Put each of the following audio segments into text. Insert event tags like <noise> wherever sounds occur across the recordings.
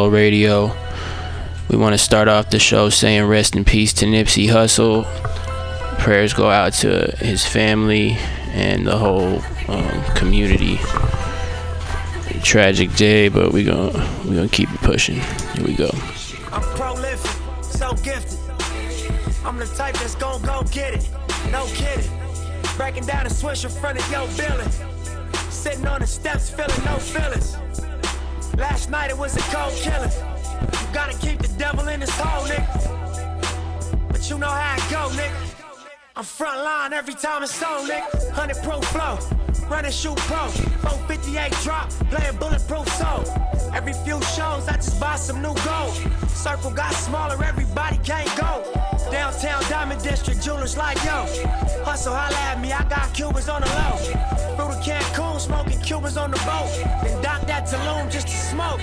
Radio. We want to start off the show saying rest in peace to Nipsey Hussle. Prayers go out to his family and the whole um, community. Tragic day, but we gonna we gonna keep it pushing. Here we go. I'm prolific, so gifted. I'm the type that's gon' go get it. No kidding. Breaking down a switch in front of your building. Sitting on the steps, feeling no feelings. Last night it was a cold killing. You gotta keep the devil in his hole, nigga. But you know how it go, nigga. I'm front line every time it's on, nigga. 100 pro flow, running shoot pro. 458 drop, playing bulletproof soul. Every few shows, I just buy some new gold. Circle got smaller, everybody can't go. Downtown Diamond District, jewelers like yo. Hustle, holla at me, I got Cubans on the low. Through the Cancun, smoking Cubans on the boat. Then dock that Tulum just to smoke.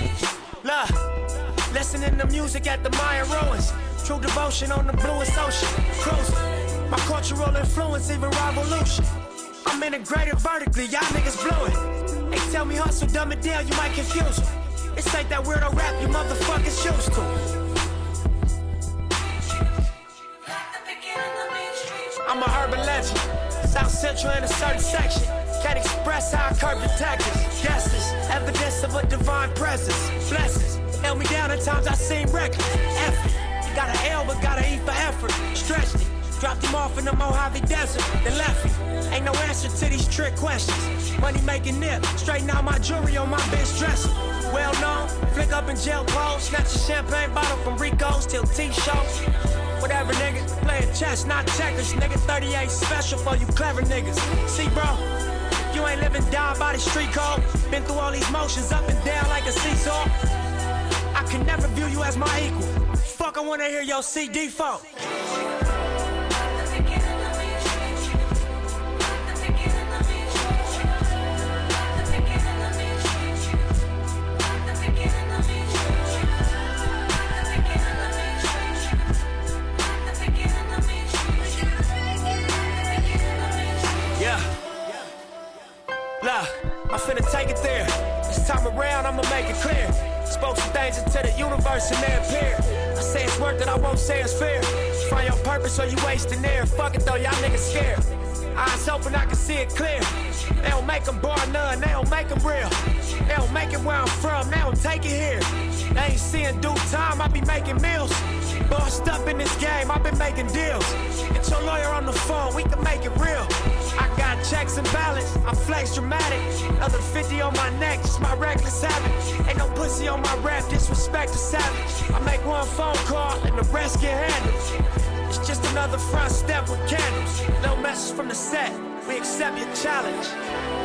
Look, listening to music at the Mayan ruins. True devotion on the bluest ocean. Cruising. My cultural influence, even revolution. I'm integrated vertically, y'all niggas blew it. They tell me hustle, dumb it down, you might confuse them. It's like that weirdo rap you motherfuckers used to. I'm a urban legend. South Central in a certain section. Can't express how I curb detectives. Guesses, evidence of a divine presence. Blessings, held me down at times I seem reckless. Effort, got an L but got an E for effort. Stretched it, dropped him off in the Mojave Desert. Then left him. Ain't no answer to these trick questions. Money making nip, straighten out my jewelry on my bitch dresser. Well known, flick up in jail clothes, snatch a champagne bottle from Rico's till T-shows. Whatever, nigga. Playing chess, not checkers. Nigga, 38 special for you clever niggas. See, bro, you ain't living down by the street code. Been through all these motions up and down like a seesaw. I can never view you as my equal. Fuck, I wanna hear your CD fault. Look, I'm finna take it there. This time around, I'ma make it clear. Spoke some things into the universe and they appeared. I say it's worth it, I won't say it's fair. Find your purpose or you wasting air. Fuck it though, y'all niggas scared. Eyes open, I can see it clear. They don't make them bar none, they don't make them real. They don't make it where I'm from, they don't take it here. They ain't seeing due time, I be making meals. Bossed up in this game, I've been making deals. Get your lawyer on the phone, we can make it real. I got checks and balance, I'm flex dramatic. Another 50 on my neck, just my reckless habit. Ain't no pussy on my rap, disrespect the savage. I make one phone call and the rest get handled. It's just another front step with candles. No message from the set, we accept your challenge.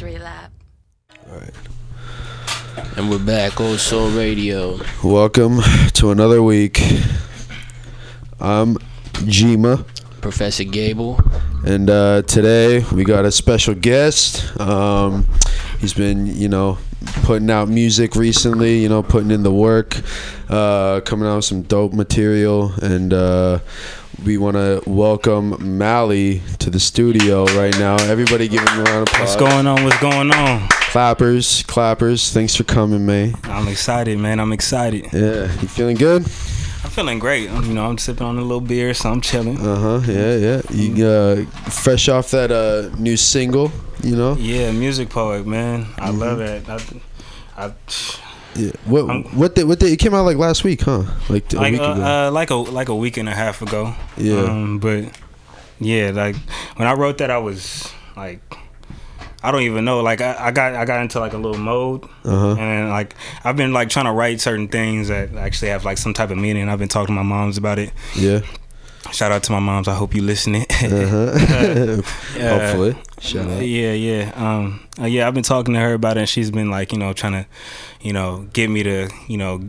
Victory lap. And we're back, Old Soul Radio. Welcome to another week. I'm Jima, Professor Gable. and uh, today we got a special guest. Um, he's been, you know, putting out music recently, you know, putting in the work, uh, coming out with some dope material, and uh, we want to welcome Mally to the studio right now. Everybody give him a round of applause. What's going on? What's going on? Clappers, clappers. Thanks for coming, man. I'm excited, man. I'm excited. Yeah, you feeling good? I'm feeling great. You know, I'm sipping on a little beer, so I'm chilling. Uh huh. Yeah, yeah. You uh, fresh off that uh, new single, you know. Yeah, music poet, man. I love it. I, I, Yeah. What I'm- what day, what day? It came out like last week, huh? Like a like week uh, ago. uh, like a like a week and a half ago. Yeah. Um, but yeah, like when I wrote that, I was like, I don't even know. Like I, I got I got into like a little mode, Uh-huh. and like I've been like trying to write certain things that actually have like some type of meaning. I've been talking to my moms about it. Yeah. Shout out to my moms. I hope you listening. <laughs> Uh-huh. <laughs> Hopefully. Shout out. Yeah, yeah. Um, uh, yeah, I've been talking to her about it, and she's been like, you know, trying to, you know, get me to, you know,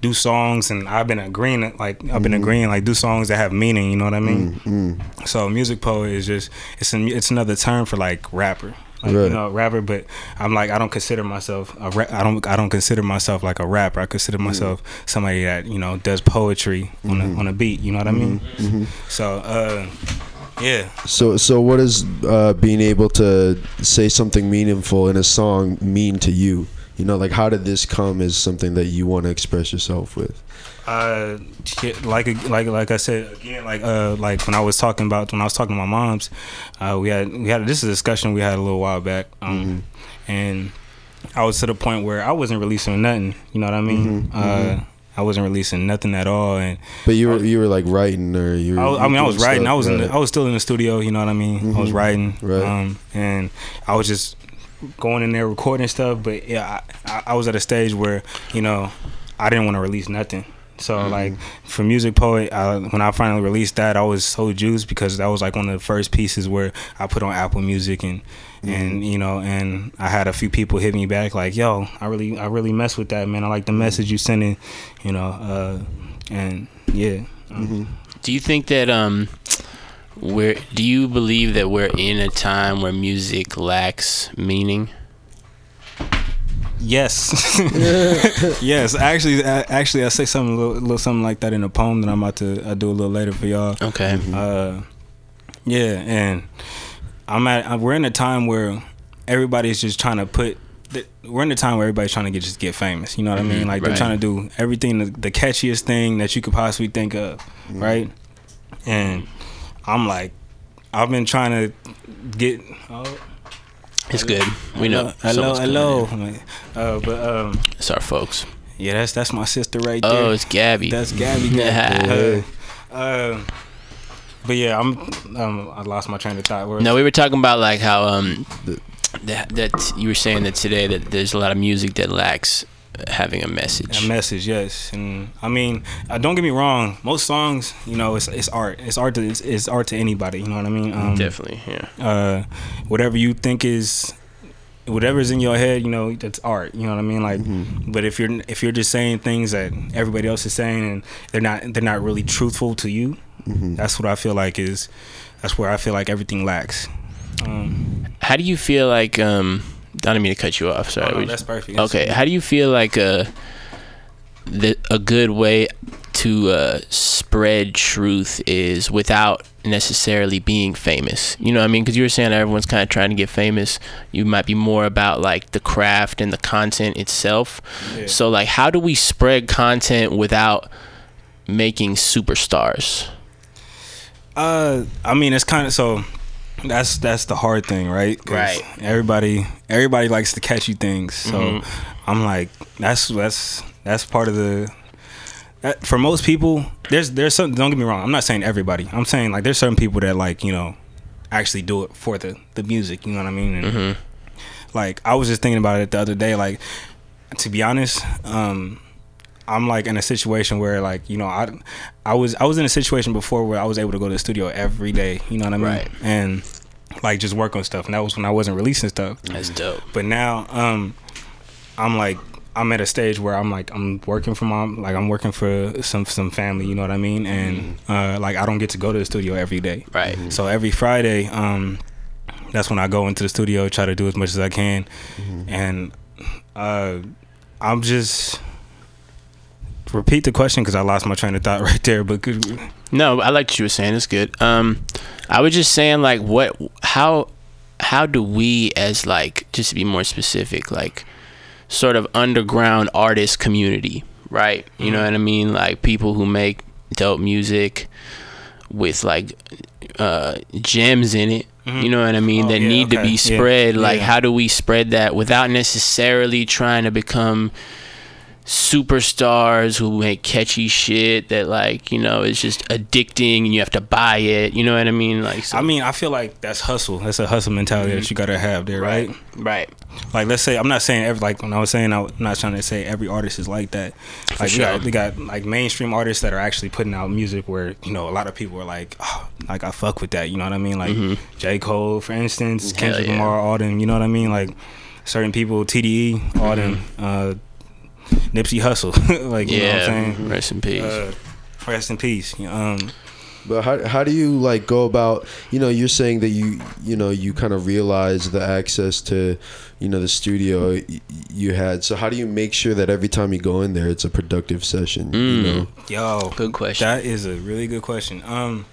do songs, and I've been agreeing, like, I've Mm-hmm. been agreeing, like, do songs that have meaning. You know what I mean? Mm, So, music poet is just, it's an, it's another term for like rapper. Like, Right. you know, rapper, but I'm like I don't consider myself a ra- I don't I don't consider myself like a rapper. I consider Mm-hmm. myself somebody that you know does poetry on a on a beat. You know what I mean? Mm-hmm. So, uh, yeah. So, so what does uh, being able to say something meaningful in a song mean to you? You know, like how did this come as something that you want to express yourself with? Uh, like like like I said again, like uh, like when I was talking about when I was talking to my mom's, uh, we had we had this is a discussion we had a little while back, um, and I was to the point where I wasn't releasing nothing. You know what I mean? uh, I wasn't releasing nothing at all, and But you were you were like writing or you. Were, I, was, I mean, I was writing. stuff, I was in the. I was still in the studio. You know what I mean? I was writing, Right. um, and I was just going in there recording stuff. But yeah, I, I, I was at a stage where you know I didn't want to release nothing. So Mm-hmm. like for music poet, I, when I finally released that, I was so juiced because that was like one of the first pieces where I put on Apple Music and Mm-hmm. and you know and I had a few people hit me back like, yo, I really I really mess with that man. I like the message you sending, you know, uh, and yeah. Mm-hmm. Do you think that um we're do you believe that we're in a time where music lacks meaning? Yes, <laughs> yes. Actually, I, actually, I say something a little, little something like that in a poem that I'm about to I do a little later for y'all. Okay. Uh, yeah, and I'm at uh, we're in a time where everybody's just trying to put. We're in a time where everybody's trying to get just get famous. You know what I mean? Like they're trying to do everything the, the catchiest thing that you could possibly think of, right? And I'm like, I've been trying to get. Oh, It's good. We know. Hello, hello. coming Uh, but um. It's our folks. yeah, that's that's my sister right there. Oh, it's Gabby. That's Gabby. Uh, <laughs> uh, but yeah, I'm. Um, I lost my train of thought. Where- No, we were talking about like how um that that you were saying that today that there's a lot of music that lacks having a message. a message, yes. And I mean, uh, don't get me wrong. Most songs, you know, it's it's art. It's art to it's, it's art to anybody. You know what I mean? Um, Definitely, yeah. uh, whatever you think is whatever's in your head, you know, that's art. You know what I mean? Like, but if you're if you're just saying things that everybody else is saying and they're not they're not really truthful to you, that's what I feel like is that's where I feel like everything lacks. Um, How do you feel like um? I don't mean to cut you off. Sorry. oh, no, that's perfect. okay. How do you feel like a the, a good way to uh, spread truth is without necessarily being famous? You know what I mean? Because you were saying everyone's kind of trying to get famous. You might be more about like the craft and the content itself. Yeah. So like, how do we spread content without making superstars? Uh, I mean, it's kind of so. That's that's the hard thing, right? Right. Everybody everybody likes the catchy things, so Mhm. I'm like, that's that's that's part of the. That, for most people, there's there's some. Don't get me wrong. I'm not saying everybody. I'm saying like there's certain people that like you know, actually do it for the the music. You know what I mean? And, Mhm. Like I was just thinking about it the other day. Like to be honest, um, I'm like in a situation where like you know I I was I was in a situation before where I was able to go to the studio every day. You know what I mean? Right. And like just work on stuff. And that was when I wasn't releasing stuff. That's dope. But now um, I'm like I'm at a stage where I'm like I'm working for mom, like I'm working for some some family. You know what I mean? And uh, like I don't get to go to the studio every day. Right. So every Friday, um, that's when I go into the studio, try to do as much as I can, and uh, I'm just repeat the question because I lost my train of thought <laughs> right there. But good, No, I like what you were saying. It's good. Um, I was just saying like what, how, how do we as like just to be more specific, like sort of underground artist community, right? You know what I mean? Like people who make dope music with like uh gems in it. You know what I mean? Oh, that yeah, need to okay. be Yeah, spread. Like yeah. how do we spread that without necessarily trying to become superstars who make catchy shit that like you know is just addicting and you have to buy it. You know what I mean? Like, so, I mean, I feel like that's hustle. That's a hustle mentality that you gotta have there, right? right. Like, let's say I'm not saying every like when I was saying I'm not trying to say every artist is like that. Like, we sure. got we got like mainstream artists that are actually putting out music where you know a lot of people are like, oh, like I fuck with that. You know what I mean? Like J Cole, for instance, Kendrick yeah. Lamar, all them. You know what I mean? Like certain people, TDE, all them. Uh, Nipsey Hussle, <laughs> like you know what I'm Yeah. saying. Rest in peace. Uh, rest in peace. Um, But how how do you like go about? You know, you're saying that you you know you kind of realize the access to, you know, the studio y- you had. So how do you make sure that every time you go in there, it's a productive session? You know. Yo, Good question. That is a really good question. Um,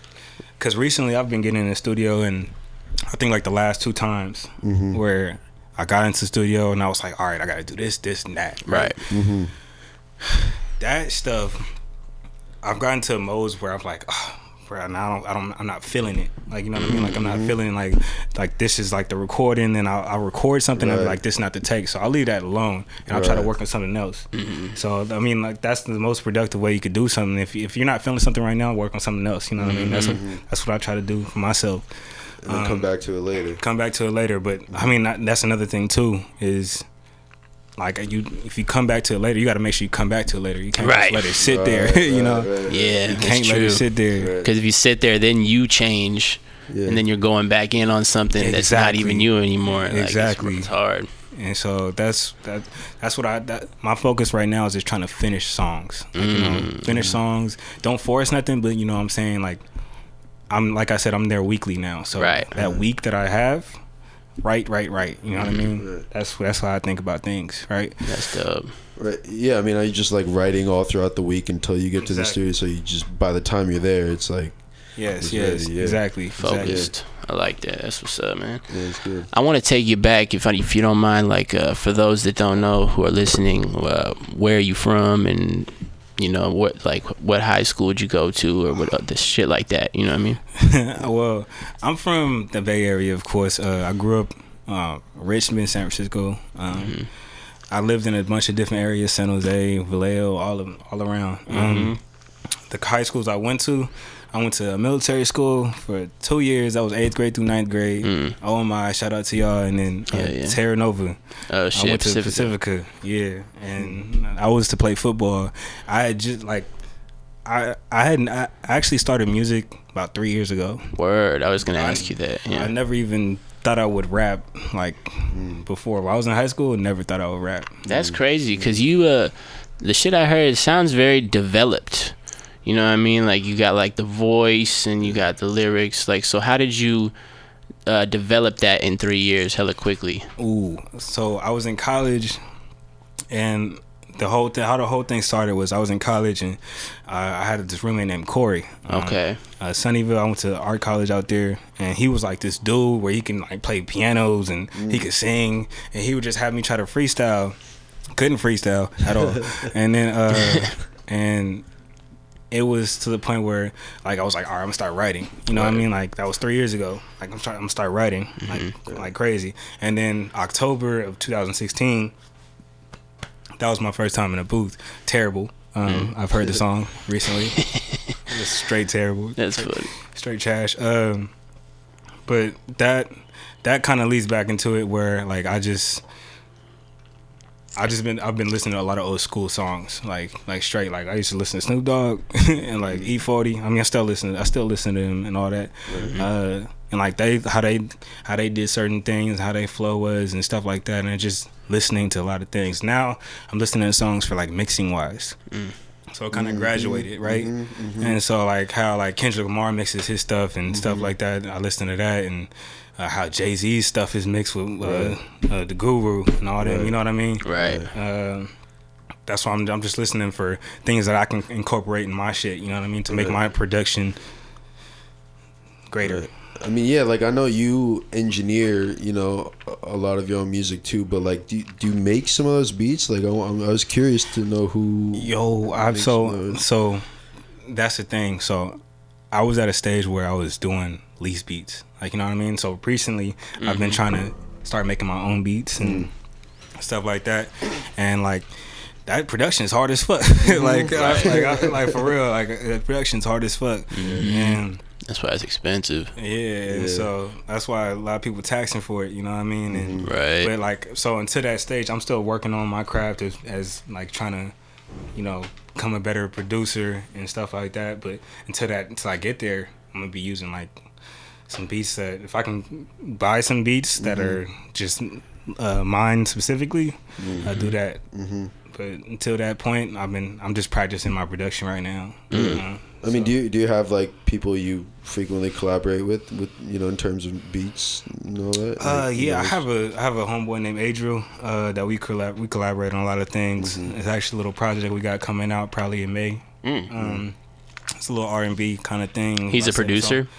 cause recently I've been getting in the studio, and I think like the last two times where I got into the studio and I was like, all right, I gotta do this, this, and that. right. Mm-hmm. <sighs> That stuff, I've gotten to modes where I'm like, oh, bro, now I don't, I don't, I'm not feeling it. Like you know what I mean? Like I'm not mm-hmm. feeling like, like this is like the recording, and I'll, I'll record something. I'll be Right. like, this is not the take. So I'll leave that alone, and I'll try to work on something else. Mm-hmm. So I mean, like that's the most productive way you could do something. If if you're not feeling something right now, work on something else. You know what I mean? That's what that's what I try to do for myself. And then come back to it later. Come back to it later, but I mean that's another thing too is. Like you, if you come back to it later, you got to make sure you come back to it later. You can't Right. just let it sit Right, there. <laughs> you know, right. Yeah, you that's can't let it sit there. Right. Because if you sit there, then you change, Yeah. and then you're going back in on something that's not even you anymore. Like, Exactly. it's, hard. and so that's that. That's what I. That, my focus right now is just trying to finish songs. Like, you know, Mm. finish songs. Don't force nothing, but you know what I'm saying. Like, I'm like I said, I'm there weekly now. So Right. that week that I have, right, right, right. You know what I mean? Right. That's that's how I think about things. Right. That's dope. Right. Yeah. I mean, are you just like writing all throughout the week until you get to the studio? So you just by the time you're there, it's like Yes. It's Yes. ready, yeah. Exactly. exactly. Focused. I like that. That's what's up, man. yeah, it's good. I want to take you back, if I if you don't mind, like uh, for those that don't know who are listening, uh, where are you from, and you know what, like what high school would you go to, or what other shit like that. You know what I mean? <laughs> well, I'm from the Bay Area, of course. Uh, I grew up uh, Richmond, San Francisco. Um, I lived in a bunch of different areas: San Jose, Vallejo, all of all around. Um, the high schools I went to, I went to a military school for two years. I was eighth grade through ninth grade. Oh my! Shout out to y'all, and then uh, Yeah, yeah. Terra Nova. Oh I shit, went to Pacifica. Pacifica. Yeah, and I was to play football. I had just like, I I hadn't. I actually started music about three years ago. Word. I was gonna I- ask you that. I never even thought I would rap like before. When I was in high school, never thought I would rap. That's crazy because you, uh, the shit I heard sounds very developed. You know what I mean? Like you got like the voice and you got the lyrics. Like, so how did you uh, develop that in three years, hella quickly? Ooh, so I was in college, and the whole thing, how the whole thing started was I was in college and uh, I had this roommate named Corey. Um, Okay. uh, Sunnyvale. I went to art college out there, and he was like this dude where he can like play pianos and he could sing, and he would just have me try to freestyle. Couldn't freestyle at all, <laughs> and then uh, and it was to the point where like I was like, all right, I'm gonna start writing. You know what I mean? Like that was three years ago. Like I'm trying, I'm gonna start writing like like crazy. And then October of 2016, that was my first time in a booth. Terrible. Um, I've heard the <laughs> song recently. <laughs> It's straight terrible That's funny. straight trash. Um, but that that kind of leads back into it where like I just I just been I've been listening to a lot of old school songs like like straight like I used to listen to Snoop Dogg <laughs> and like mm-hmm. E-40. I mean I still listen I still listen to them and all that. Mm-hmm. Uh, and like they how they how they did certain things, how they flow was and stuff like that, and just listening to a lot of things. Now I'm listening to songs for like mixing wise. Mm. So it kind of mm-hmm. graduated, right? And so like how like Kendrick Lamar mixes his stuff and stuff like that. I listen to that and uh, how Jay Z's stuff is mixed with uh, uh, the Guru and all that. You know what I mean? Right. Uh, that's why I'm I'm just listening for things that I can incorporate in my shit. You know what I mean? To make my production greater. I mean, yeah, like I know you engineer, you know, a lot of your own music too. But like, do you, do you make some of those beats? Like, I, I'm- was curious to know who. Yo, I'm so so. That's the thing. So, I was at a stage where I was doing lease beats. Like you know what I mean. So recently, I've been mm-hmm. trying to start making my own beats and mm. stuff like that. And like that production is hard as fuck. <laughs> Mm-hmm. like, I, like, I, like for real, like uh, production's hard as fuck. Mm-hmm. And That's why it's expensive. yeah, Yeah. so that's why a lot of people taxing for it. You know what I mean? And Right. but like, so until that stage, I'm still working on my craft as, as like trying to, you know, become a better producer and stuff like that. But until that, until I get there, I'm gonna be using like some beats that if I can buy some beats that are just uh, mine specifically, I do that. But until that point, I've been I'm just practicing my production right now. you know? I mean, do you do you have like people you frequently collaborate with, with you know, in terms of beats and all that? Uh, Like, you yeah, know, I have a I have a homeboy named Adriel uh, that we collab we collaborate on a lot of things. It's actually a little project we got coming out probably in May. Um, it's a little R and B kind of thing. He's a producer? so.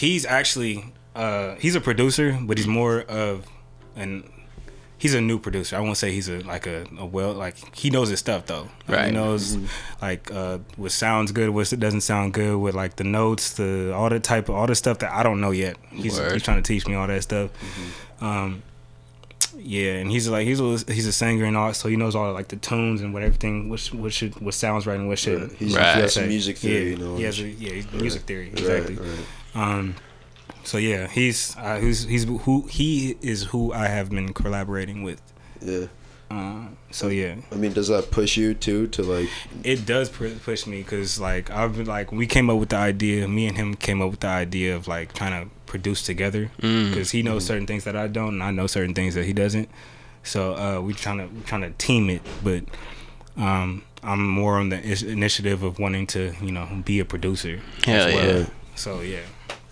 He's actually uh, he's a producer, but he's more of an he's a new producer. I won't say he's a like a, a well like he knows his stuff though. Like, Right. He knows like uh, what sounds good, what doesn't sound good, with like the notes, the all the type of all the stuff that I don't know yet. He's he's trying to teach me all that stuff. Um, yeah, and he's like he's a he's a singer and all, so he knows all like the tunes and what everything, what sh- what should what sounds right and what should. Right. He's Right. he has some music theory, yeah, you know. he has a, yeah, he's music theory Right, exactly. right. Um, so yeah, he's uh, who's he's who he is who I have been collaborating with. Yeah. Um, so yeah, I mean, does that push you too to like? it does push me because like I've been like we came up with the idea. Me and him came up with the idea of like trying to produce together Mm. because he knows certain things that I don't, and I know certain things that he doesn't. So uh, we trying to we trying to team it, but um, I'm more on the initiative of wanting to you know be a producer. Hell as yeah. Right. So yeah.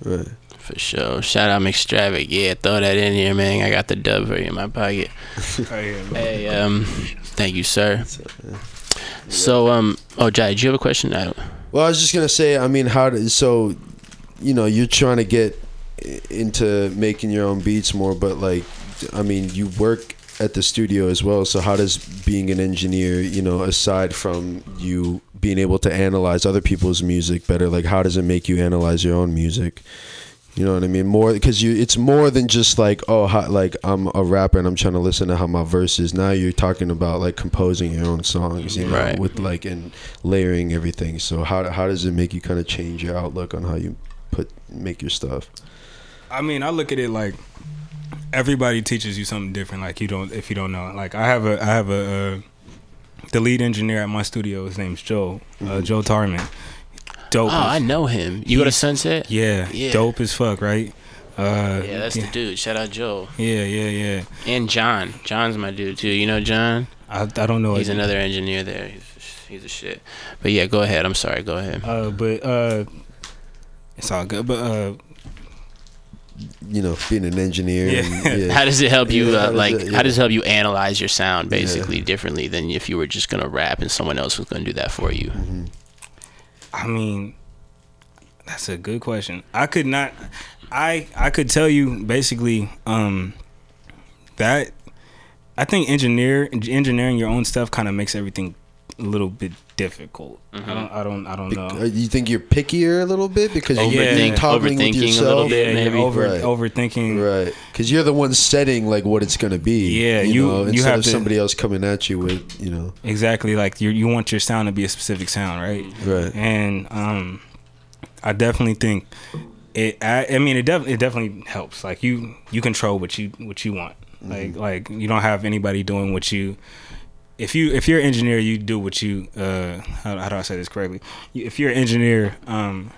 Right. For sure. Shout out McStravic. Yeah, throw that in here, man. I got the dub for you in my pocket. <laughs> Yeah, man. Hey, um, thank you, sir. So, um, oh, Jai, do you have a question? I, Well, I was just gonna say. I mean, how do so? You know, you're trying to get into making your own beats more, but like, I mean, you work at the studio as well. So how does being an engineer, you know, aside from you being able to analyze other people's music better, like how does it make you analyze your own music? You know what I mean? More because you, it's more than just like, oh, how, like I'm a rapper and I'm trying to listen to how my verse is. Now you're talking about like composing your own songs, you know, Right. with like and layering everything. So how how does it make you kind of change your outlook on how you put make your stuff? I mean, I look at it like everybody teaches you something different. Like you don't, if you don't know. Like I have a, I have a, uh, the lead engineer at my studio. His name's Joe, uh, Joe Tarman. Dope. oh, as- I know him. You go to Sunset? Yeah, Yeah. dope as fuck, right? Uh, Yeah, that's the dude. Shout out Joe yeah, yeah, yeah. and John. John's my dude too. You know John? I, I don't know. He's it. another engineer there. He's, he's a shit. But yeah, go ahead. I'm sorry. Go ahead. Uh, but uh, it's all good. But uh, You know, being an engineer. Yeah. And, yeah. <laughs> How does it help you? Yeah, uh, how like, it- how does it help you analyze your sound basically differently than if you were just gonna rap and someone else was gonna do that for you? Mm-hmm. I mean, that's a good question. I could not. I I could tell you basically um, that I think engineer engineering your own stuff kind of makes everything a little bit difficult. I don't I don't I don't Uh, know. You think you're pickier a little bit because you're Overthink- toggling with overthinking a yourself, little bit. Yeah, maybe. over Right. overthinking. right? Because you're the one setting like what it's gonna be. Yeah, you, you- know, you instead have of to- somebody else coming at you with you know. Exactly, like you you want your sound to be a specific sound, right? Right. And um, I definitely think it. I, I mean, it definitely it definitely helps. Like you you control what you what you want. Like like you don't have anybody doing what you. If you if you're an engineer, you do what you. Uh, how, how do I say this correctly? If you're an engineer, um,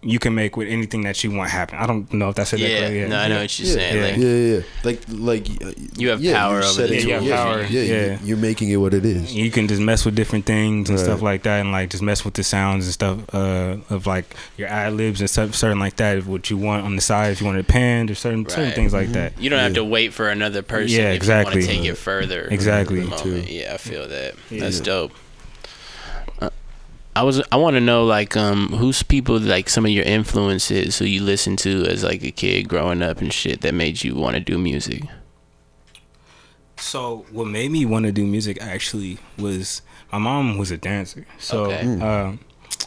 you can make with anything that you want happen. I don't know if that's it. Yeah, correctly. no, I know what you're yeah, saying. yeah. Like, yeah, yeah, yeah. Like, like uh, You have yeah, power over it- Yeah, you have yeah, power, Yeah, you- yeah. you're making it what it is. you can just mess with different things and Right. stuff like that, and like just mess with the sounds and stuff uh, of like your ad libs and stuff, certain like that. What you want on the side, if you want it panned or certain certain Right. things like that. You don't have to wait for another person Yeah, if exactly. you want to take it further. Exactly. at the Too. moment. Yeah, I feel that. Yeah. That's dope. I was I want to know like um who's people like some of your influences who you listened to as like a kid growing up and shit that made you want to do music. So what made me want to do music actually was my mom was a dancer, so Okay. Mm. um,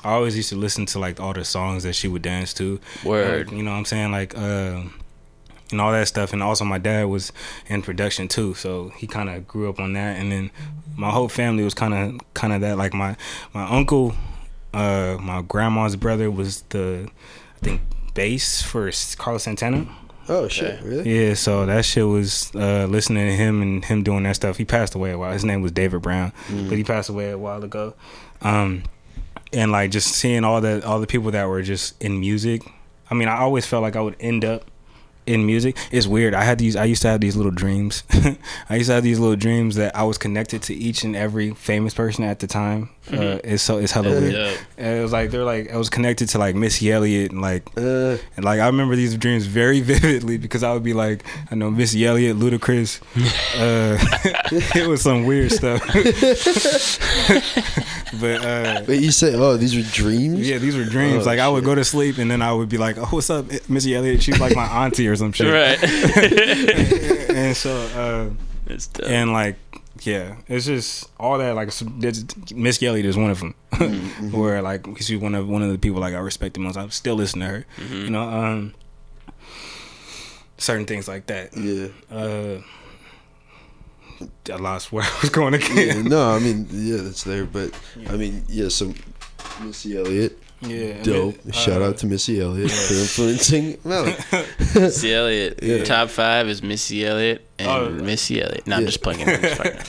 I always used to listen to like all the songs that she would dance to. Word. Like, you know what I'm saying? Like, uh, and all that stuff. And also, my dad was in production too, so he kind of grew up on that. And then my whole family was kind of kind of that. Like my my uncle, uh, my grandma's brother was the I think bass for Carlos Santana. Oh shit! Really? Yeah, so that shit was uh, listening to him and him doing that stuff. He passed away a while. His name was David Brown, but he passed away a while ago. Um, and like just seeing all the all the people that were just in music. I mean, I always felt like I would end up in music. It's weird. I had these. I used to have these little dreams. <laughs> I used to have these little dreams that I was connected to each and every famous person at the time. Uh, it's so it's hella weird. Dope. And it was like they're like I was connected to like Missy Elliott and like Uh, and like I remember these dreams very <laughs> vividly because I would be like, I know Missy Elliott, Ludacris. <laughs> Uh, it was some weird stuff. but uh, but you said oh, these were dreams. yeah, these were dreams. Oh, like I would go to sleep and then I would be like, Oh, what's up, Missy Elliott? She's like my auntie or some shit. Right. <laughs> And so uh, It's dope. and like yeah, it's just all that. Like Miss Elliott is one of them, <laughs> Mm-hmm, where like she's one of one of the people like I respect the most. I'm still listen to her, you know. Um, certain things like that. Yeah. Uh, I lost where <laughs> I was going Yeah, again. no, I mean, yeah, that's there, but I mean, yeah, so Missy Elliott, Yeah, I dope. mean, Shout uh, out to Missy Elliott for influencing <laughs> Malik. Missy Elliott. Yeah. Top five is Missy Elliott and Oh. Missy Elliott. No, I'm Yeah. just plugging. I'm just plugging.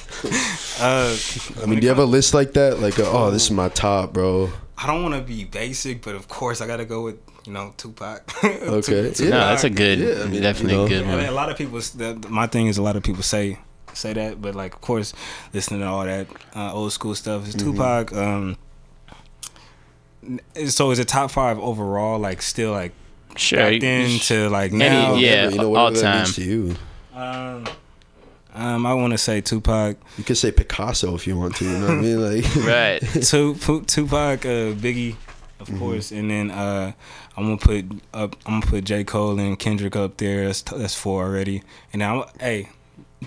Uh, I mean, do you have a list like that? Like, uh, oh, this is my top, bro. I don't want to be basic, but of course I got to go with you know Tupac. <laughs> Okay. Tu- Yeah. No, that's a good, Yeah, I mean, definitely you know. a good I mean, one. a lot of people. That, my thing is, a lot of people say say that, but like, of course, listening to all that uh, old school stuff is Mm-hmm. Tupac. Um, n- so is it top five overall? Like, still like Sure. back you- then to like now? yeah, Whatever, you know, all whatever that means time. to you. Um, um, I want to say Tupac. You could say Picasso if you want to. You know what I mean? Like, <laughs> Right. <laughs> Tu- Pu- Tupac, uh, Biggie, of Mm-hmm. course, and then uh, I'm gonna put up. I'm gonna put J Cole and Kendrick up there. That's that's four already. And now, hey,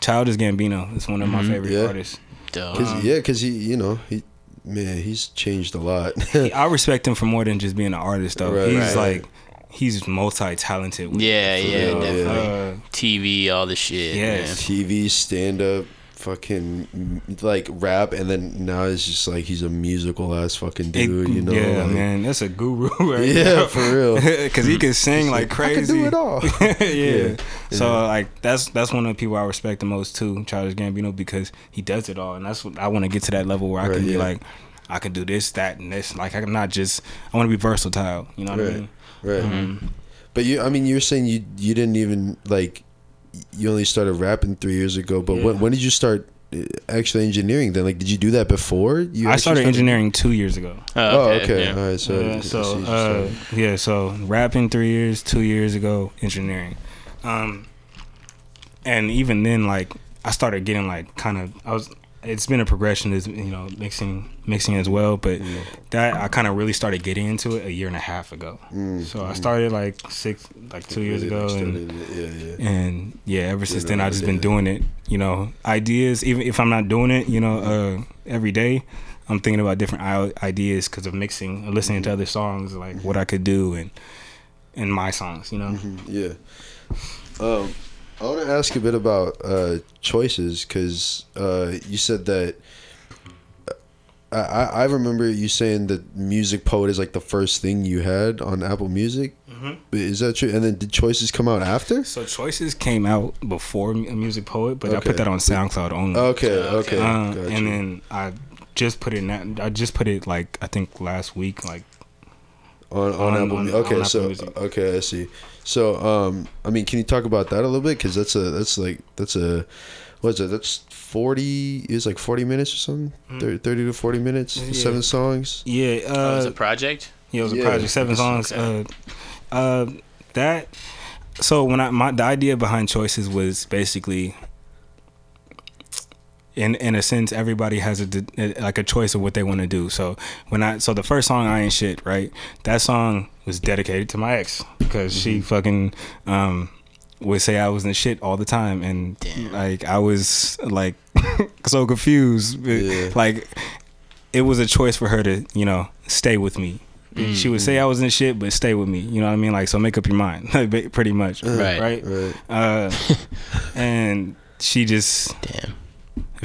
Childish Gambino is one of my favorite Mm-hmm. Yeah. artists. Dope. Cause, yeah, because he, you know, he, man, he's changed a lot. <laughs> I respect him for more than just being an artist, though. Right, he's right. like, he's multi-talented. Yeah, yeah, real, yeah. definitely. Uh, TV, all the shit. Yes. TV, stand up, fucking like rap, and then now it's just like he's a musical ass fucking it- dude. you know? yeah, like- man, that's a guru. <laughs> Right Yeah, for real. <laughs> Because he can sing like crazy. I can do it all. <laughs> yeah. So Yeah. like that's that's one of the people I respect the most too, Childish Gambino, because he does it all, and that's what I want to get to that level where I Right, can be yeah. like, I can do this, that, and this. Like I'm not just. I want to be versatile. You know what I mean? Right. Um, But you, I mean, you're saying you you didn't even like you only started rapping three years ago. But when Yeah. when did you start uh, actually engineering? Then, like, did you do that before? You I actually started engineering two years ago. Oh, Oh, okay. yeah. All right. So, Yeah, so uh, yeah, so rapping three years, two years ago, engineering, um, and even then, like I started getting like kind of I was. It's been a progression, is you know, mixing, mixing as well. But that I kind of really started getting into it a year and a half ago. So I started like six, like two years ago, and yeah, yeah. and yeah, ever since know, then I just been yeah. doing it. You know, ideas. Even if I'm not doing it, you know, uh, every day, I'm thinking about different ideas because of mixing, and listening to other songs, like what I could do and and my songs. You know, Yeah. Um, I want to ask a bit about uh, choices because uh, you said that. I, I I remember you saying that Music Poet is like the first thing you had on Apple Music. Mm-hmm. Is that true? And then did Choices come out after? so choices came out before Music Poet, but I put that on SoundCloud only. Okay, okay, Uh, gotcha. and then I just put it. In, I just put it like I think last week, like on on, on- Apple. on- okay, on Apple so Music. okay, I see. So, um, I mean, can you talk about that a little bit? Because that's a that's like that's a what's it? That's forty. Is like forty minutes or something. Thir- Thirty to forty minutes. Mm. Yeah. Seven songs. yeah. Uh, Oh, it's a project. Yeah, it was a Yeah. project, seven songs. Uh, uh, that. So when I my the idea behind choices was basically, in in a sense, everybody has a like a choice of what they want to do. So when I so the first song I ain't shit right, that song was dedicated to my ex because she Mm-hmm. fucking um would say I was in shit all the time and Damn. like I was like <laughs> so confused. Yeah. Like it was a choice for her to you know stay with me She would say I was in shit, but stay with me. You know what I mean? Like, so make up your mind, <laughs> pretty much. Right. Right. Right. Uh, <laughs> and she just, Damn.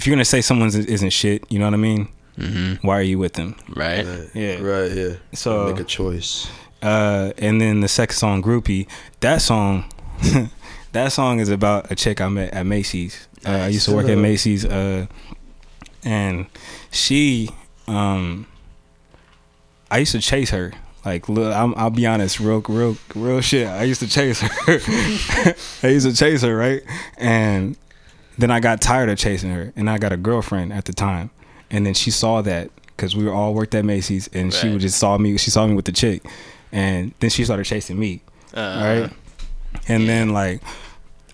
If you're gonna say someone isn't shit, you know what I mean? Mm-hmm. Why are you with them? Right. Right. Yeah. Right. Yeah. So- make a choice. Uh, and then the second song, "Groupie," that song, <laughs> that song is about a chick I met at Macy's. Uh, I used to work at Macy's, uh, and she, um, I used to chase her. Like, look, I'm, I'll be honest, real, real, real shit. I used to chase her. <laughs> I used to chase her, right? And then I got tired of chasing her, and I got a girlfriend at the time, and then she saw that because we were all worked at Macy's, and she Right. would just saw me. She saw me with the chick, and then she started chasing me, Uh, right? And then like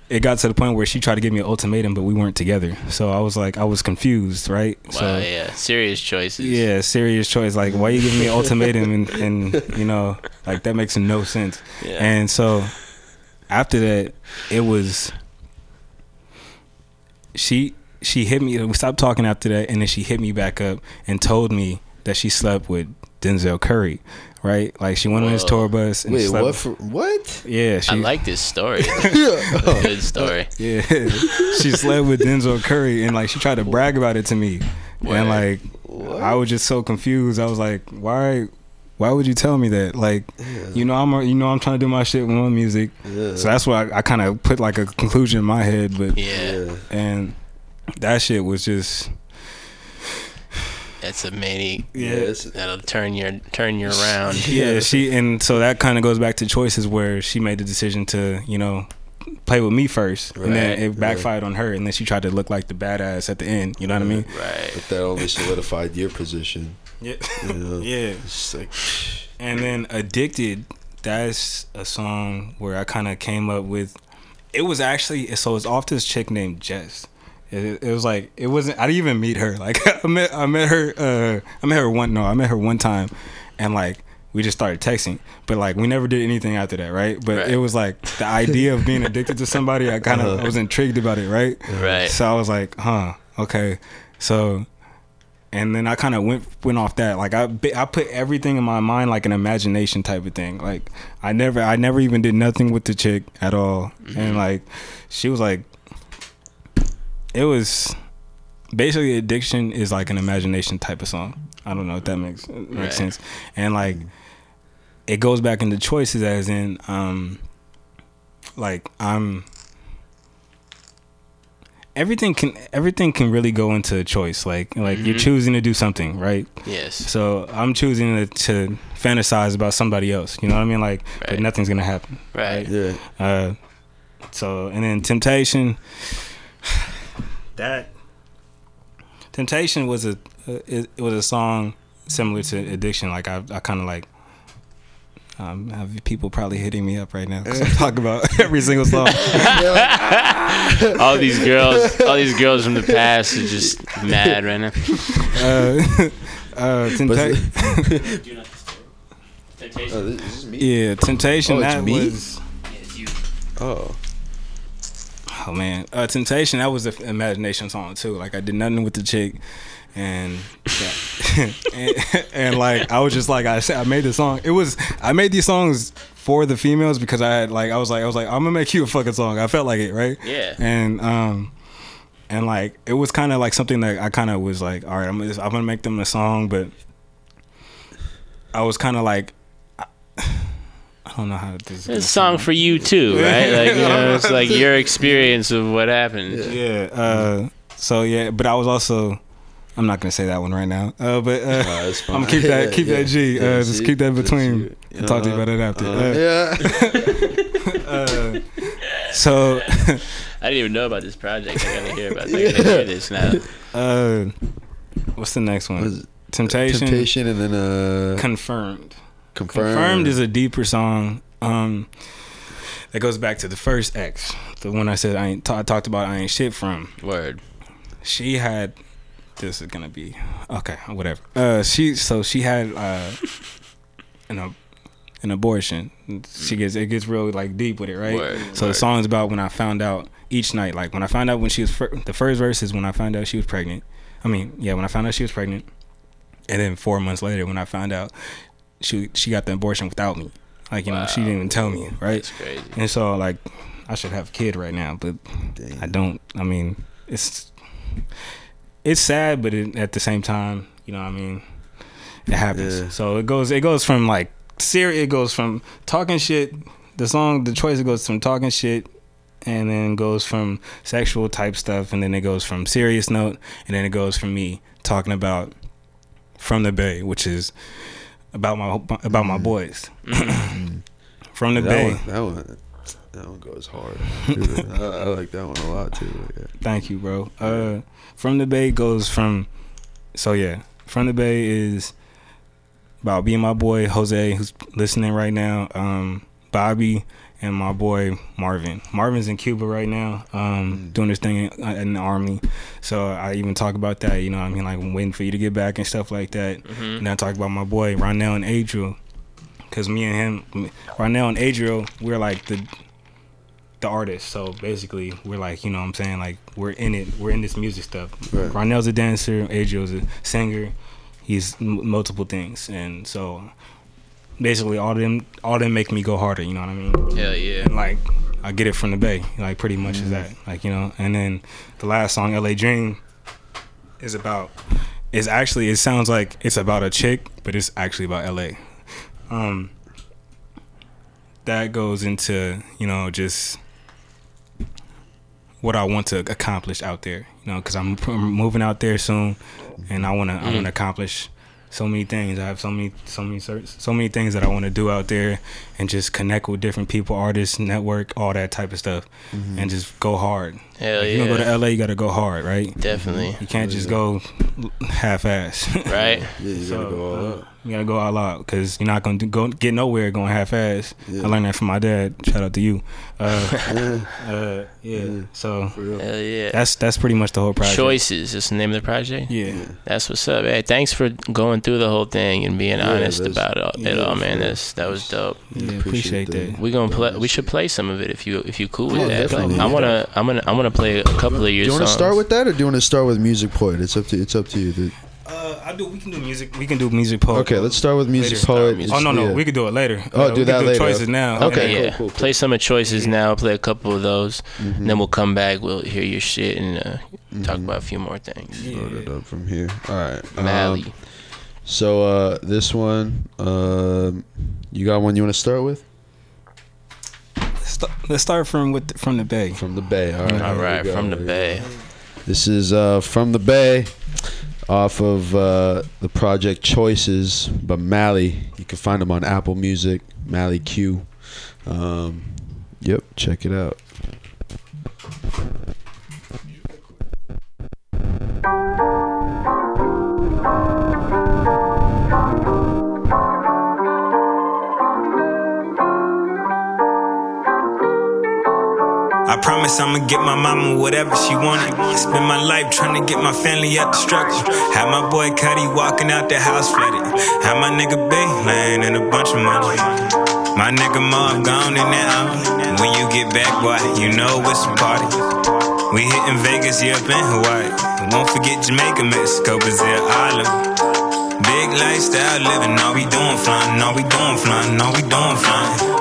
it got to the point where she tried to give me an ultimatum, but we weren't together. So I was like, I was confused, right? Wow. so yeah. Serious choices. yeah, serious choice. Like, why you giving me an <laughs> ultimatum, and, and you know, like that makes no sense. Yeah. And so after that, it was she she hit me. We stopped talking after that, and then she hit me back up and told me that she slept with Denzel Curry. Right, like she went on his tour bus and Wait. slept. What? For, what? yeah, she I like this story. <laughs> Good story. Yeah, <laughs> she slept with Denzel Curry, and like she tried to brag about it to me, Word. and like I was just so confused. I was like, why, why would you tell me that? Like, you know, I'm a, you know I'm trying to do my shit with my music, Yeah. so that's why I, I kind of put like a conclusion in my head, but Yeah. Yeah. and that shit was just That's a many. yeah. That'll turn your turn you around. <laughs> Yeah, she and so that kind of goes back to choices where she made the decision to, you know, play with me first, and then it backfired on her, and then she tried to look like the badass at the end. You know what I mean? Right. But that only solidified your position. Yeah, You <laughs> yeah. It's like, And then Addicted, that's a song where I kind of came up with. It was actually so it's off this chick named Jess. It, it was like it wasn't. I didn't even meet her. <laughs> Like I met I met her. Uh, I met her one. No, I met her one time, and like we just started texting. But like we never did anything after that, right? But Right. it was like the idea of being addicted to somebody. I kind of was intrigued about it, right? Right. So I was like, huh, okay. So, and then I kind of went went off that. Like I I put everything in my mind like an imagination type of thing. Like I never I never even did nothing with the chick at all. And like she was like, it was basically addiction is like an imagination type of song. I don't know if that makes makes Right. sense. And like it goes back into choices as in um like I'm everything can everything can really go into a choice like like you're Mhm. choosing to do something right Yes. so i'm choosing to, to fantasize about somebody else you know what i mean like but Right. nothing's gonna happen Right. yeah. uh so and then temptation that temptation was a it, it was a song similar to addiction like i, I kind of like um, have people probably hitting me up right now because <laughs> I'm talking about <laughs> every single song. <laughs> all these girls, all these girls from the past are just mad right now. Uh, uh, tempta- Oh, this, this is me. yeah, temptation. Oh, it's that me? was Oh. oh man, uh, temptation. That was an imagination song too. Like I did nothing with the chick, and <laughs> and, and like I was just like I said, I made the song. It was I made these songs for the females because I had like I was like I was like I'm gonna make you a fucking song. I felt like it, right? Yeah. And um, and like it was kind of like something that I kind of was like, all right, I'm gonna, I'm gonna make them a song, but I was kind of like. I, I don't know how this. It's a song for you too, <laughs> right? Like you know, it's <laughs> like your experience of what happened. Yeah. Uh, so yeah, but I was also. I'm not gonna say that one right now. Uh, but uh, Nah, it's <laughs> I'm gonna keep that keep Yeah, that G. yeah, uh, just see? keep that between. you. I'll talk to you Uh-huh. about it after. Uh, Uh, yeah. <laughs> uh, so, <laughs> I didn't even know about this project. I gotta hear about. It. I gotta hear this now. uh, what's the next one? What is? Temptation. Temptation and then uh Confirmed. confirmed. Confirmed is a deeper song. Um, that goes back to the first ex, the one I said I ain't. I talked about I ain't shit from. Word. she had this is gonna be okay whatever uh she so she had uh an, an abortion she gets it gets real like deep with it right Word, so the word. song's about when i found out each night like when i found out when she was the first verse is when i found out she was pregnant i mean yeah when i found out she was pregnant and then four months later when i found out she she got the abortion without me. Like you know, she didn't even tell me, right? And so like, I should have a kid right now, but. I don't. I mean, it's it's sad, but it, at the same time, you know, what I mean, it happens. Yeah. So it goes. It goes from like serious. It goes from talking shit. The song, the choice, it goes from talking shit. And then goes from sexual type stuff, and then it goes from serious note, and then it goes from me talking about from the Bay, which is about my about my mm. boys. Mm. <clears throat> from the that Bay. that that one goes hard. <laughs> I, I like that one a lot too. Yeah. Thank you, bro. Uh, from the Bay goes from, so yeah, from the Bay is about being my boy Jose, who's listening right now. Um, Bobby and my boy Marvin. Marvin's in Cuba right now, um, doing his thing in, in the army. So I even talk about that. You know, what I mean, like I'm waiting for you to get back and stuff like that. And I talk about my boy Ronell and Adriel, because me and him, Ronell and Adriel, we're like the the artist. So basically, we're like, you know what I'm saying? Like, we're in it. We're in this music stuff. Right. Ronell's a dancer. Adriel's a singer. He's m- multiple things. And so basically, all them, all them make me go harder. You know what I mean? Hell yeah. And like, I get it from the Bay. Like, pretty much is mm-hmm. that. Like, you know. And then the last song, "L.A. Dream," is about. Is actually it sounds like it's about a chick, but it's actually about L.A. Um, that goes into you know just what I want to accomplish out there. You know, because I'm, I'm moving out there soon, and I wanna I wanna accomplish so many things. I have so many so many so many things that I want to do out there, and just connect with different people, artists, network, all that type of stuff, and just go hard. Hell If you gonna go to LA, you gotta go hard, right? Definitely. You can't just go half-ass. <laughs> Right? Yeah, you gotta go all out. You gotta go all out because you're not gonna do, go get nowhere going half-ass. Yeah. I learned that from my dad. Shout out to you. Uh, Yeah, <laughs> uh, yeah. So. Hell yeah. that's that's pretty much the whole project. Choices is the name of the project. Yeah. That's what's up. Hey, thanks for going through the whole thing and being Yeah, honest about it all, it all man. for real. That's that was dope. Yeah, Appreciate appreciate that. that. We gonna play. We should play some of it if you if you cool with Yeah, that. definitely. I wanna I'm gonna I'm gonna play a couple of your Do you want to songs. start with that, or do you want to start with Music Poet? It's up to it's up to you. dude. Uh, I do. We can do music. We can do music poet. Okay, let's start with Music Later. Poet. Music. Oh no, no, Yeah. we could do it later. Oh, Uh, do we that can later. Choices now. Okay, yeah, cool, yeah. cool, cool. Play some of choices now. Play a couple of those, Mhm. and then we'll come back. We'll hear your shit and uh, talk Mhm. about a few more things. Load it up from here. All right. Mally. Um, so uh, this one, um, you got one you want to start with Let's st- Let's start from with from the Bay. from the Bay. All right. All here we right, go. from the Bay. This is uh, from the Bay, off of uh, the project Choices by Mally. You can find them on Apple Music, Mally Q. Um, yep, check it out. Promise I'ma get my mama whatever she wanted. Spend my life trying to get my family out the struggle. Have my boy Cuddy walking out the house flooded. Have my nigga Bay laying in a bunch of money. My nigga Mob gone in that. When you get back, boy, you know it's a party. We hitting Vegas, up in Hawaii. And won't forget Jamaica, Mexico, Brazil, Island. Big lifestyle living, all we doing flying, all we doing flying, all we doing flying.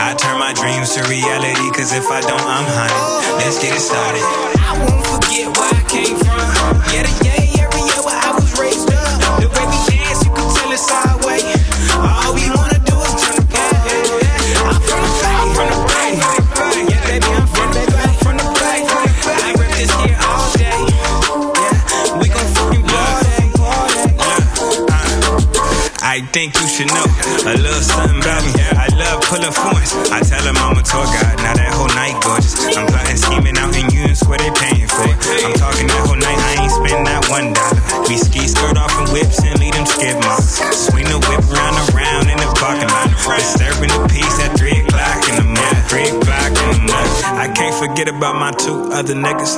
I turn my dreams to reality, cause if I don't, I'm hunted. Let's get it started. I won't forget where I came from. Yeah, the yeah, area where I was raised up. The way we dance, you can tell it's our way. All we wanna do is turn the ball. I'm from the bay, from the bay. Yeah, baby, I'm from the bay, from the bay. I rep this here all day. Yeah, we gon' fucking party. Yeah, uh, I think you should know a little something about me. Love pulling. I tell them I'm a tour guide. Now that whole night gorgeous. I'm plotting, scheming out in you and swear they paying for it. I'm talking that whole night. I ain't spend that one dollar. We ski skirt off in whips and lead them skid marks. Swing the whip round and round in the parking lot. Disturbing the peace at three o'clock in the morning. Three o'clock in the morning. I can't forget about my two other niggas.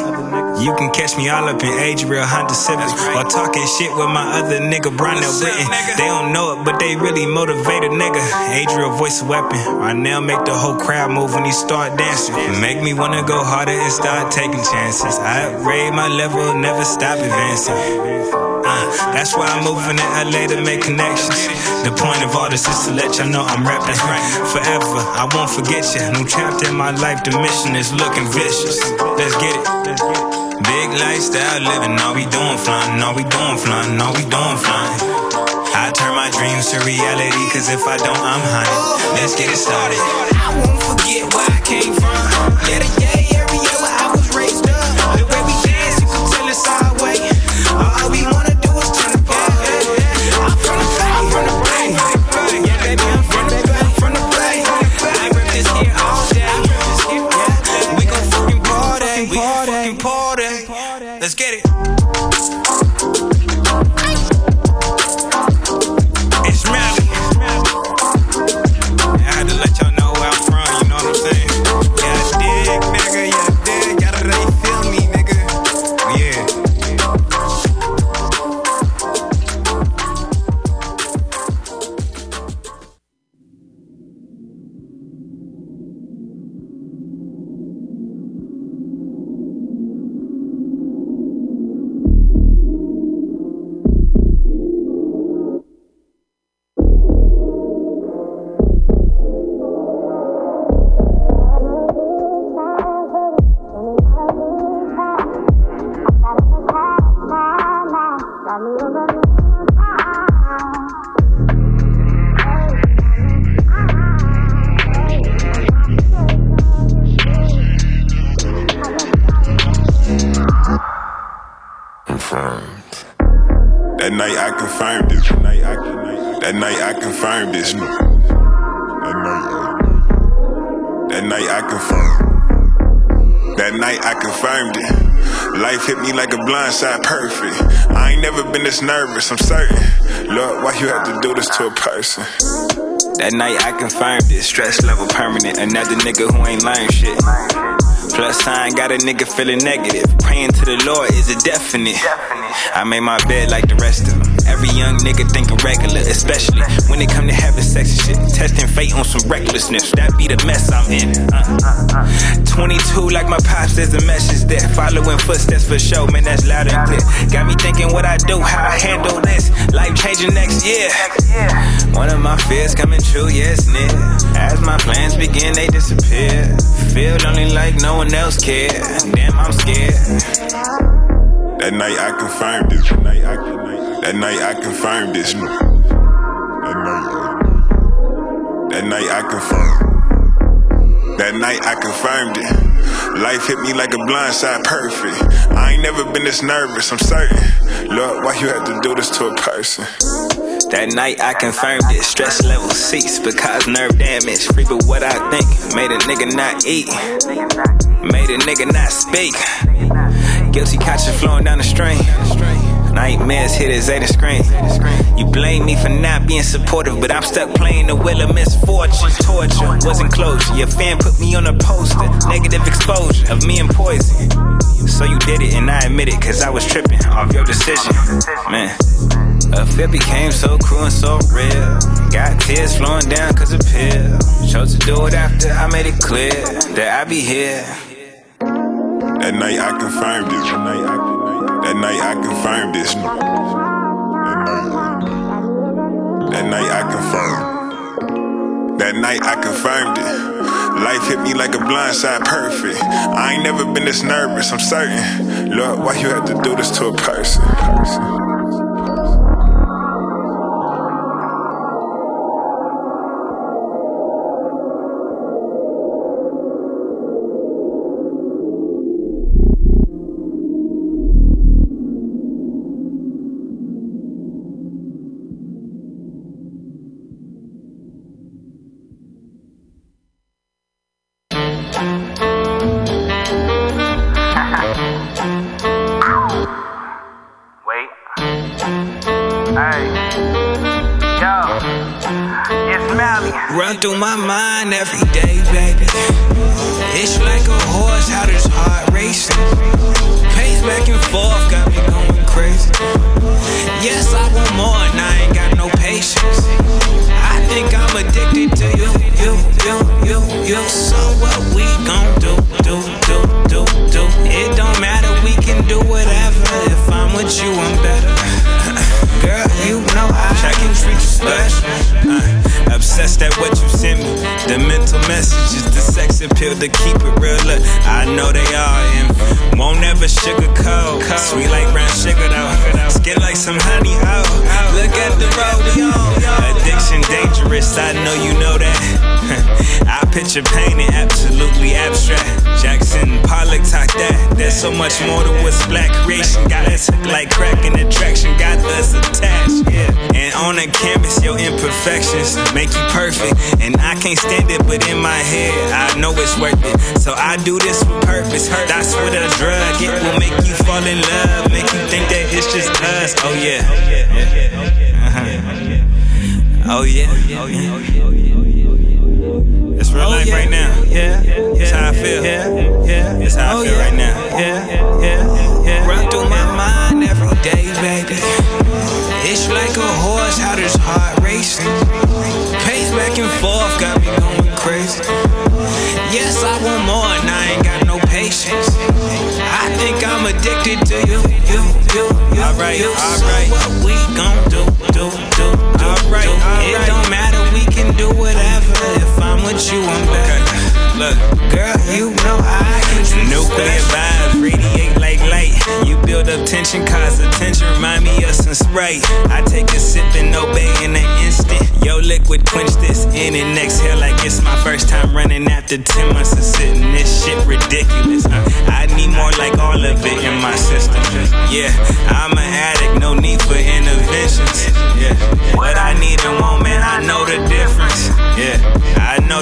You can catch me all up in Adriel Honda Civic or talking shit with my other nigga Bronell Britton. They don't know it, but they really motivate a nigga. Adriel voice a weapon. Ronell make the whole crowd move when he start dancing. Make me wanna go harder and start taking chances. I upgrade my level, never stop advancing. Uh, that's why I'm moving to LA to make connections. The point of all this is to let y'all know I'm rapping forever. I won't forget you. New chapter in my life, the mission is looking vicious. Let's get it. Lifestyle living, all we doing flying, all we doing flying, all we doing flying. I turn my dreams to reality, cause if I don't, I'm high. Let's get it started. I won't forget where I came from. Yeah, the yeah, area where I was raised up. The way we dance, you can tell it's our way. All we That night I confirmed it. Stress level permanent. Another nigga who ain't learned shit. Plus sign got a nigga feeling negative. Praying to the Lord is a definite. I made my bed like the rest of them. Every young nigga thinking regular, especially when it come to having sex and shit. Testing fate on some recklessness. That be the mess I'm in. Uh. 22 like my pops, there's a message there. Following footsteps for sure, man, that's loud and clear. Got me thinking what I do, how I handle this. Life changing next year. One of my fears coming true, yes, near. As my plans begin, they disappear. Feel lonely like no one else care. Damn, I'm scared. That night I confirmed it. That night I, that night I confirmed this. That night, that night I confirmed. That night I confirmed it. Life hit me like a blindside perfect. I ain't never been this nervous, I'm certain. Lord, why you have to do this to a person? That night I confirmed it. Stress level ceased because nerve damage. Free but what I think made a nigga not eat. Made a nigga not speak. Guilty conscience flowing down the stream. Nightmares hit his Zeta screen. You blame me for not being supportive, but I'm stuck playing the will of misfortune. Torture wasn't closure. Your fan put me on a poster. Negative exposure of me and poison. So you did it, and I admit it, cause I was tripping off your decision. Man. A fear became so cruel and so real. Got tears flowing down cause of pill. Chose to do it after I made it clear that I be here. That night I confirmed it. That night I, that night I confirmed this. That night, I confirmed. That night I confirmed it. Life hit me like a blindside perfect. I ain't never been this nervous, I'm certain. Lord, why you have to do this to a person? person.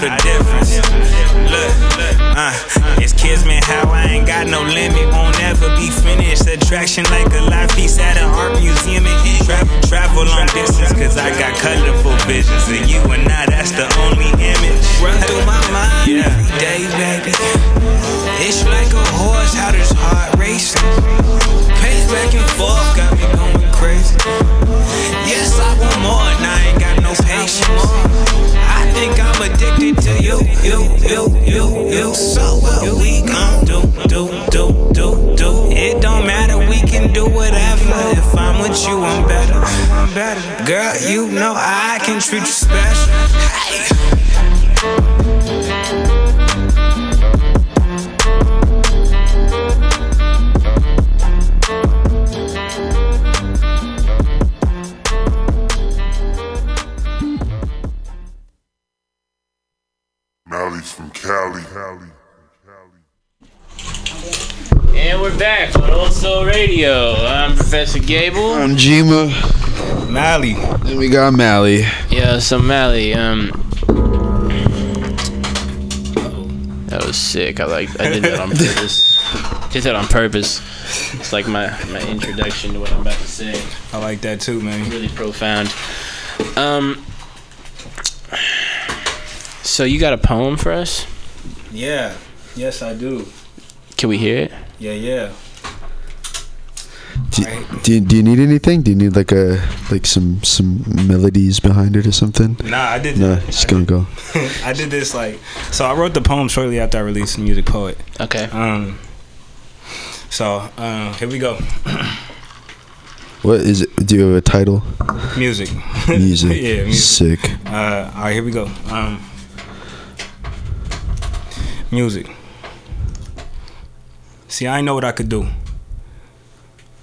Know the difference. Look, uh, it's kids, man, how I ain't got no limit, won't ever be finished. Attraction like a live piece at an art museum. And tra- travel long distance, cause I got colorful visions. And you and I, that's the only image. Run through my mind yeah. every day, baby. It's like a horse, how this heart racing. Pace back and forth, got me going crazy. You, you, you, you. So what we gon' do, do, do, do, do. It don't matter, we can do whatever. If I'm with you, I'm better. I'm better. Girl, you know I can treat you special. Hey. On Radio. I'm Professor Gable. I'm Jima. Mally. And we got Mally. Yeah, so Mally, um, that was sick. I like. I did that on purpose. <laughs> Did that on purpose. It's like my my introduction to what I'm about to say. I like that too, man. Really profound. Um. So you got a poem for us? Yeah. Yes, I do. Can we hear it? Yeah, yeah. Do, do, you- do you need anything? Do you need like a like some some melodies behind it or something? Nah, I did. No, I just gonna go. <laughs> I did this like so. I wrote the poem shortly after I released Music Poet. Okay. Um. So uh, here we go. <clears throat> What is it? Do you have a title? Music. Music. <laughs> yeah, music. Sick. Uh, all right, here we go. Um, music. See, I know what I could do.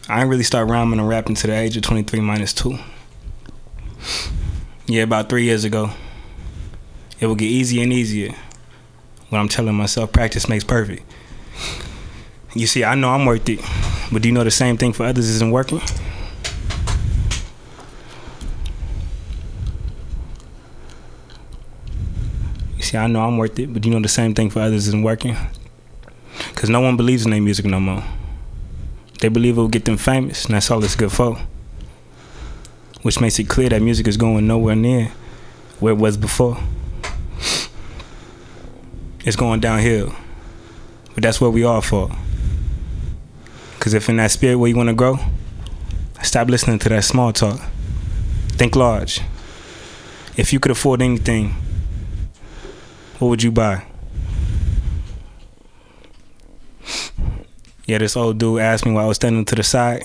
I really start rhyming and rapping to the age of 23 minus 2. Yeah, about three years ago. It will get easier and easier. When I'm telling myself practice makes perfect. You see, I know I'm worth it, but do you know the same thing for others isn't working? You see, I know I'm worth it, but do you know the same thing for others isn't working. Cause no one believes in their music no more. They believe it will get them famous, and that's all it's good for. Which makes it clear that music is going nowhere near where it was before. It's going downhill. But that's what we are for. Cause if in that spirit where you wanna grow, stop listening to that small talk. Think large. If you could afford anything, what would you buy? Yeah, this old dude asked me while I was standing to the side.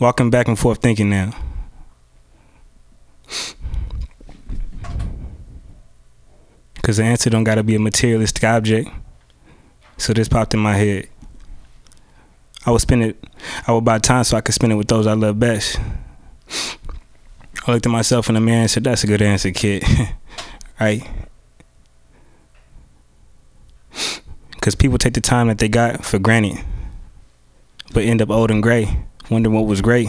Walking back and forth thinking now. Cause the answer don't gotta be a materialistic object. So this popped in my head. I would spend it. I would buy time so I could spend it with those I love best. I looked at myself in the mirror and said, "That's a good answer, kid." <laughs> right? Because people take the time that they got for granted, but end up old and gray, wondering what was great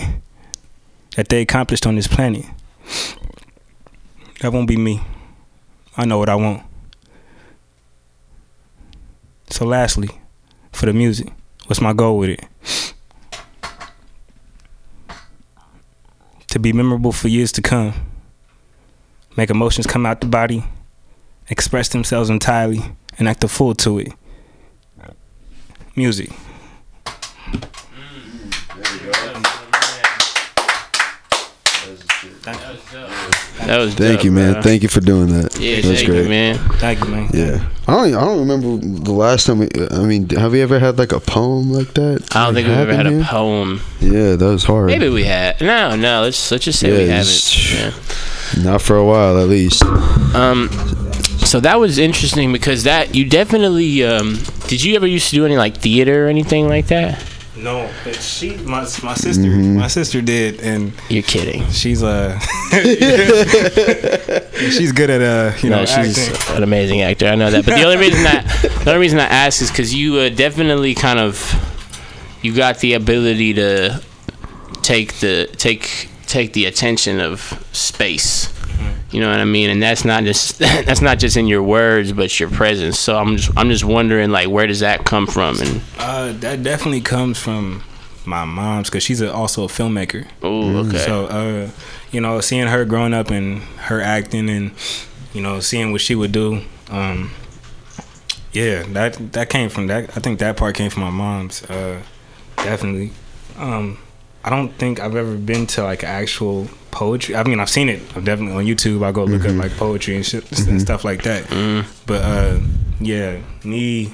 that they accomplished on this planet. That won't be me. I know what I want. So, lastly, for the music, what's my goal with it? To be memorable for years to come. Make emotions come out the body, express themselves entirely, and act a fool to it. Music. That was Thank dope, you, man. bro. Thank you for doing that. Yeah, That's great. you, man. Thank you, man. Yeah, I don't. I don't remember the last time. We, I mean, have we ever had like a poem like that? I don't like, think we've ever had happen a poem. Yeah, that was hard. Maybe we had. No, no. Let's let's just say we haven't. Yeah. Not for a while, at least. Um, so that was interesting because that you definitely. Um, did you ever used to do any like theater or anything like that? No, but she, my my sister, Mm-hmm. my sister did, and You're kidding. she's uh, <laughs> she's good at uh, you know, she's acting. an amazing actor. I know that. But the only reason that the only reason I ask is because you uh, definitely kind of you got the ability to take the take take the attention of space. You know what I mean? And that's not just <laughs> that's not just in your words, but your presence. So I'm just I'm just wondering like where does that come from? And Uh, that definitely comes from my mom's because she's a, also a filmmaker. oh, okay. So, uh, you know, seeing her growing up and her acting and you know seeing what she would do, um, yeah, that that came from that. I think that part came from my mom's. Uh, definitely. Um, I don't think I've ever been to like actual poetry. I mean, I've seen it. I'm definitely on YouTube. I go look up like poetry and shit and stuff like that. But uh, yeah, me.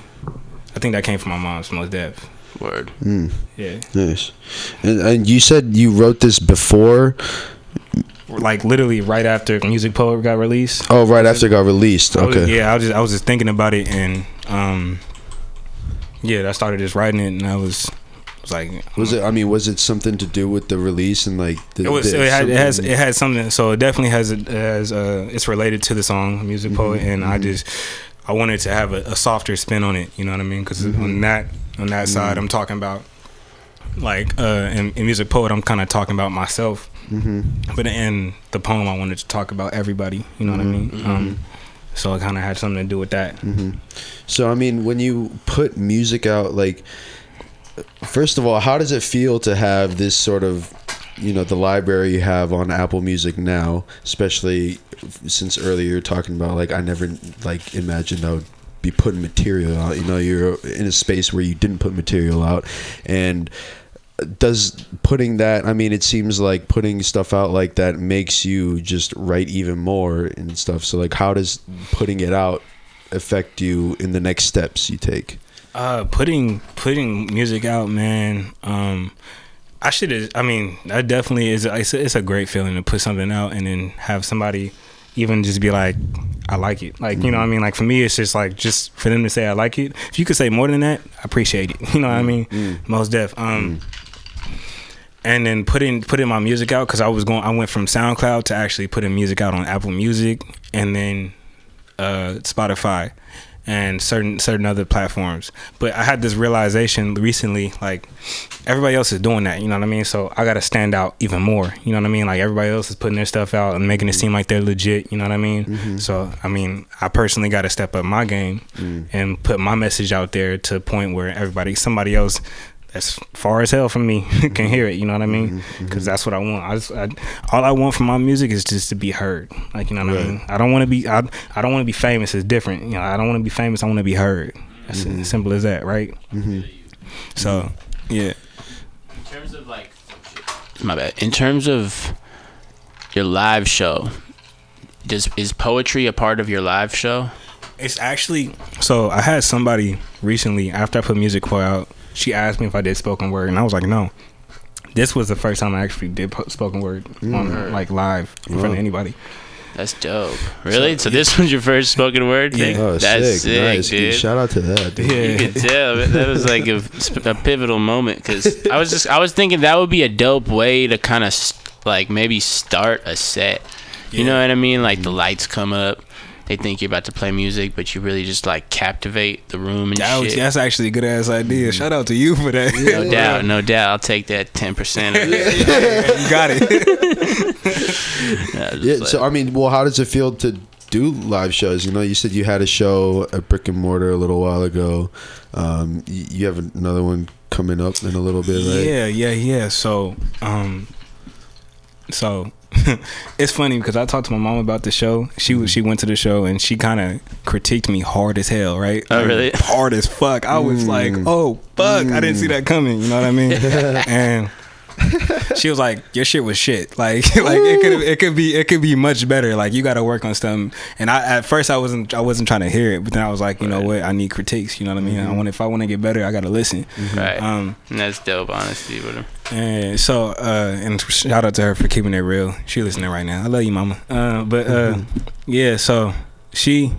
I think that came from my mom's most def. Word. Yeah, Nice. And, and you said you wrote this before. like literally right after Music Poet got released. Oh, right after it got released. I was- Okay. yeah, I was just I was just thinking about it and um yeah, I started just writing it and I was was like Was it? I mean, was it something to do with the release and like? The, it was the- it, had, it has it had something so it definitely has it as uh it's related to the song Music Poet Mm-hmm, and I just I wanted to have a, a softer spin on it, you know what I mean? because Mm-hmm. on that on that side I'm talking about like uh in, in Music Poet I'm kind of talking about myself. Mm-hmm. But in the poem I wanted to talk about everybody, you know what I mean? Mm-hmm. Um so it kind of had something to do with that. So I mean, when you put music out, like, first of all, how does it feel to have this sort of, you know, the library you have on Apple Music now, especially since earlier you're talking about like I never like imagined I would be putting material out. You know, you're in a space where you didn't put material out, and does putting that i mean it seems like putting stuff out like that makes you just write even more and stuff. So like how does putting it out affect you in the next steps you take Uh, putting putting music out, man. Um, I should. Have. I mean, that definitely is. It's a, it's a great feeling to put something out and then have somebody even just be like, "I like it." Like you know, what I mean, like for me, it's just like just for them to say, "I like it." If you could say more than that, I appreciate it. <laughs> You know what I mean? Most def. Um, and then putting putting my music out because I was going. I went from SoundCloud to actually putting music out on Apple Music and then uh, Spotify and certain certain other platforms. But I had this realization recently, like everybody else is doing that. You know what I mean? So I got to stand out even more. You know what I mean? Like everybody else is putting their stuff out and making it seem like they're legit. You know what I mean? Mm-hmm. So I mean, I personally got to step up my game mm. and put my message out there to a point where everybody, somebody else. That's far as hell from me <laughs> can hear it. You know what I mean? Mm-hmm, mm-hmm. Because that's what I want. I, just, I all I want from my music is just to be heard. Like you know what I mean? I don't want to be. I, I don't want to be famous. It's different. You know, I don't want to be famous. I want to be heard. That's as mm-hmm. simple as that, right? So, yeah. In terms of like, my bad. In terms of your live show, does is poetry a part of your live show? It's actually so. I had somebody recently after I put Music Poet out. She asked me if I did spoken word, and I was like, no. This was the first time I actually did spoken word mm. on like live in front of anybody. That's dope. Really? So, this was your first spoken word thing? Oh, That's sick. sick, nice. dude. Shout out to that. Dude. Yeah. You could tell that was like a, <laughs> a pivotal moment because I was just I was thinking that would be a dope way to kind of like maybe start a set. You know what I mean? Like the mm-hmm. lights come up, they think you're about to play music, but you really just like captivate the room and That was, shit. that's actually a good ass idea. Shout out to you for that. no doubt, no doubt. I'll take that ten percent. of it. <laughs> you got it. <laughs> I Yeah. like- So I mean, well, how does it feel to do live shows? You know, you said you had a show at Brick and Mortar a little while ago. Um, you, you have another one coming up in a little bit, right? Yeah, yeah, yeah. So, um, so <laughs> it's funny because I talked to my mom about the show. She was she went to the show and she kind of critiqued me hard as hell, right? Oh, really? Hard as fuck. I was like, mm. oh fuck, I didn't see mm. that coming. You know what I mean? <laughs> and <laughs> she was like, "Your shit was shit. <laughs> Like, <laughs> like it could it could be it could be much better. Like, you got to work on something." And I at first I wasn't I wasn't trying to hear it, but then I was like, you know what? I need critiques. You know what I mean? I want if I want to get better, I got to listen. right. Um, and that's dope, honesty with him. and so, uh, and shout out to her for keeping it real. She listening right now. I love you, mama. Uh, but uh, yeah, so she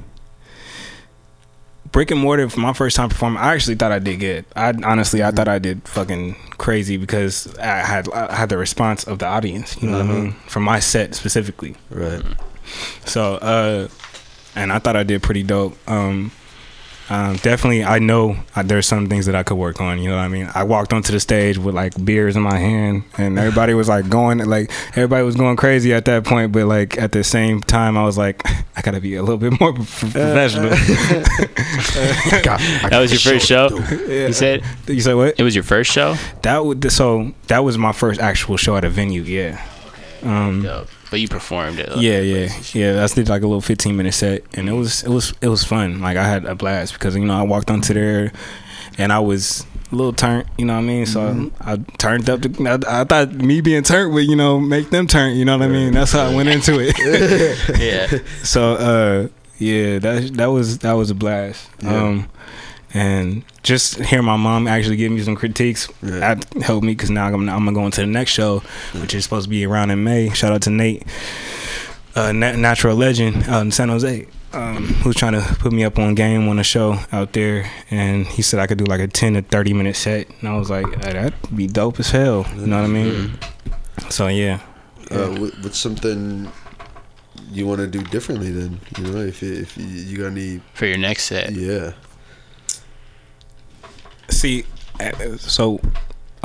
brick and mortar for my first time performing. I actually thought I did good. I honestly, I thought I did fucking crazy because I had I had the response of the audience. You know what I mean? From my set specifically. Right. So, uh, and I thought I did pretty dope. Um, um, definitely, I know uh, there's some things that I could work on. You know what I mean? I walked onto the stage with like beers in my hand, and <laughs> everybody was like going, like everybody was going crazy at that point. But like at the same time, I was like, <laughs> I gotta be a little bit more <laughs> prof- professional. That was your first show. You said you said what? it was your first show. That would so that was my first actual show at a venue. Yeah. Um, Dope. But you performed it. like, yeah, yeah, yeah. I did like a little 15 minute set, and it was it was it was fun. Like I had a blast because you know I walked onto there, and I was a little turned. You know what I mean? So I turned up. To, I, I thought me being turned would you know make them turn. You know what I mean? That's how I went into it. <laughs> Yeah. <laughs> so uh, yeah, that that was that was a blast. Um, and just hear my mom actually give me some critiques that helped me because now I'm, I'm gonna go into the next show, which is supposed to be around in May. Shout out to Nate, uh, nat- natural legend out in San Jose, um, who's trying to put me up on game on a show out there, and he said I could do like a 10 to 30 minute set, and I was like, "Uh, that'd be dope as hell. You know what I mean? So yeah. Uh, what's something you want to do differently then? You know, if if you, you got any, For your next set. yeah. See, uh, so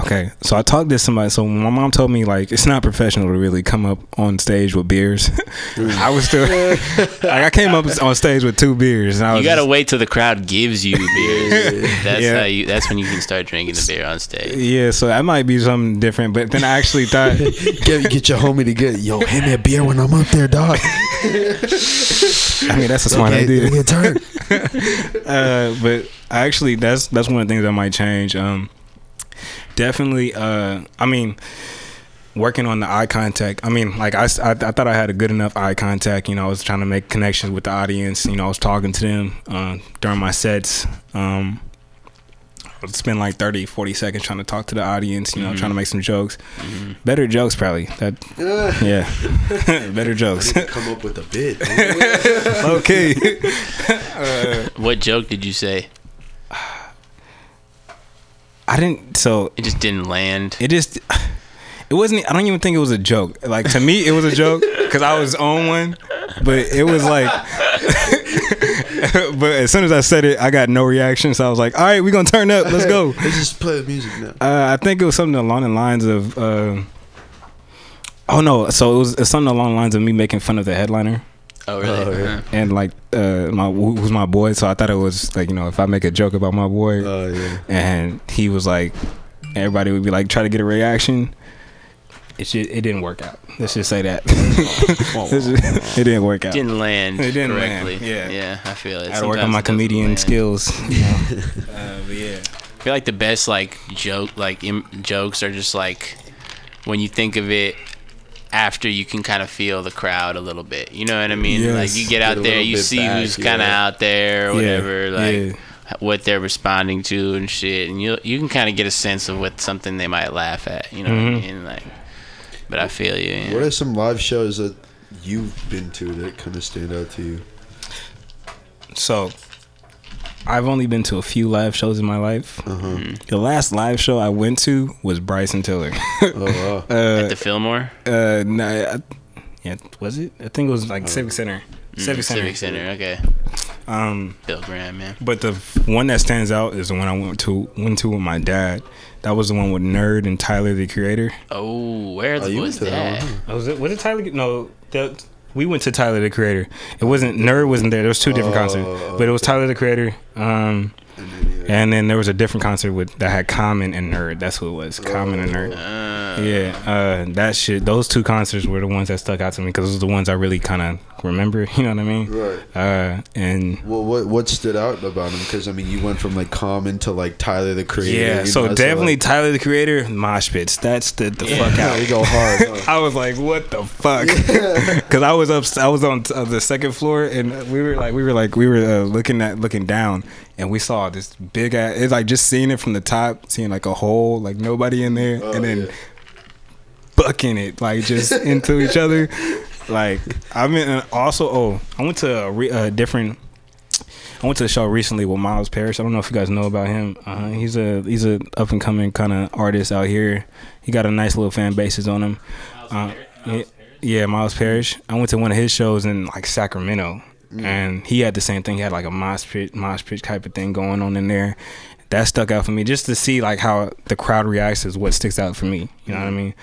okay, so I talked to somebody. So my mom told me like it's not professional to really come up on stage with beers. <laughs> I was still <laughs> like I came up on stage with two beers, and I was You gotta just- wait till the crowd gives you beers. <laughs> That's Yeah. how you. That's when you can start drinking the beer on stage. yeah, so that might be something different. But then I actually thought, Get, get your homie to get yo, hand me a beer when I'm up there, dog. I mean, that's a smart Get- idea. Get turned. uh, but I actually that's that's one of the things that might change. Um, definitely. Uh, I mean, working on the eye contact. I mean, like I, I thought I had a good enough eye contact. You know, I was trying to make connections with the audience. You know, I was talking to them uh, during my sets. Um, I would spend like 30, 40 seconds trying to talk to the audience. You know, trying to make some jokes. Better jokes, probably. That yeah, <laughs> better jokes. Come up with a bit. <laughs> man. okay. <laughs> What joke did you say? I didn't. So It just didn't land. it just <sighs> it wasn't i don't even think it was a joke like to me it was a joke because i was on one but it was like <laughs> but as soon as i said it i got no reaction so i was like all right we're gonna turn up let's go Let's just play the music now. uh, i think it was something along the lines of uh, oh no so it was it's something along the lines of me making fun of the headliner Oh really? Oh, yeah. Uh-huh. and like uh my who- who's my boy so i thought it was like you know if i make a joke about my boy Oh yeah. and he was like everybody would be like try to get a reaction it just, it didn't work out let's just say that just- <laughs> it didn't work out Didn't land It didn't land, yeah. yeah, I feel it. i had to work on my comedian land. skills you know? <laughs> uh, but yeah I feel like the best like joke like Im- jokes are just like when you think of it after you can kind of feel the crowd a little bit. You know what I mean? Yes. Like you get Get out a there, you see back, who's kind of yeah. out there or Yeah, whatever, like yeah. what they're responding to and shit, and you you can kind of get a sense of what something they might laugh at. You know what I Mhm. mean? Like, but I feel you. yeah. What are some live shows that you've been to that kind of stand out to you? So, I've only been to a few live shows in my life. Uh-huh. The last live show I went to was Bryson Tiller. Oh wow. <laughs> At the Fillmore, uh, nah, I, yeah, was it? I think it was like Civic Center. Mm, Civic Center. Civic Center. Okay, Um, Bill Graham, man. but the one that stands out is the one I went to went to with my dad. That was the one with N.E.R.D and Tyler the Creator. Oh, where Oh, was that that? one. Oh, was it? Was it Tyler? No, the, we went to Tyler the Creator. It wasn't N.E.R.D. wasn't there. There was two different Oh, concerts, but it was Tyler the Creator. Um, And then, yeah. and then there was a different concert with that had Common and N.E.R.D. That's who it was. Common and N.E.R.D. Uh, Yeah, uh, that shit. Those two concerts were the ones that stuck out to me because those are the ones I really kind of remember. <laughs> You know what I mean? Right. Uh, and Well, what what stood out about him? Because I mean, you went from like Common to like Tyler the Creator. yeah, so know, definitely like, Tyler the Creator, Mosh Pits. That's the the fuck out. <laughs> you go hard. <laughs> huh? I was like, what the fuck? Because I was up, I was on uh, the second floor, and we were like, we were like, we were uh, looking at looking down, and we saw this big ass. It's like just seeing it from the top, seeing like a hole, like nobody in there, Oh, and then yeah. bucking it like just into each other. Like I mean, and also, oh, I went to a, re- a different. I went to the show recently with Miles Parrish. I don't know if you guys know about him. Uh, he's a he's a up and coming kind of artist out here. He got a nice little fan bases on him. Uh, yeah, yeah, Miles Parrish. I went to one of his shows in like Sacramento, and he had the same thing. He had like a mosh pit, mosh pit type of thing going on in there. That stuck out for me just to see like how the crowd reacts is what sticks out for me. You know what I mean?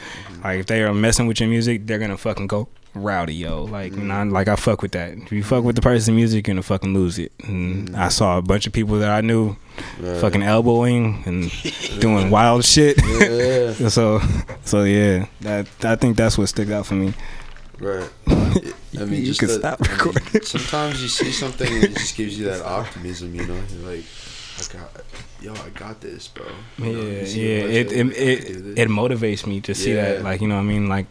Like if they are messing with your music, they're gonna fucking go rowdy, yo. Like mm. you know, like I fuck with that. If you fuck with the person's music, you're gonna fucking lose it. And mm. I saw a bunch of people that I knew fucking elbowing and doing wild shit. Yeah, <laughs> so, so yeah, that I think that's what sticks out for me. right. I mean, <laughs> You just can the- stop I mean, sometimes you see something and it just gives you that optimism. You know, you're like, I got, yo, I got this, bro. You Yeah, know, you yeah. It it bunch of, like, I it, it, motivates me to see Yeah. that. Like you know, what I mean, like,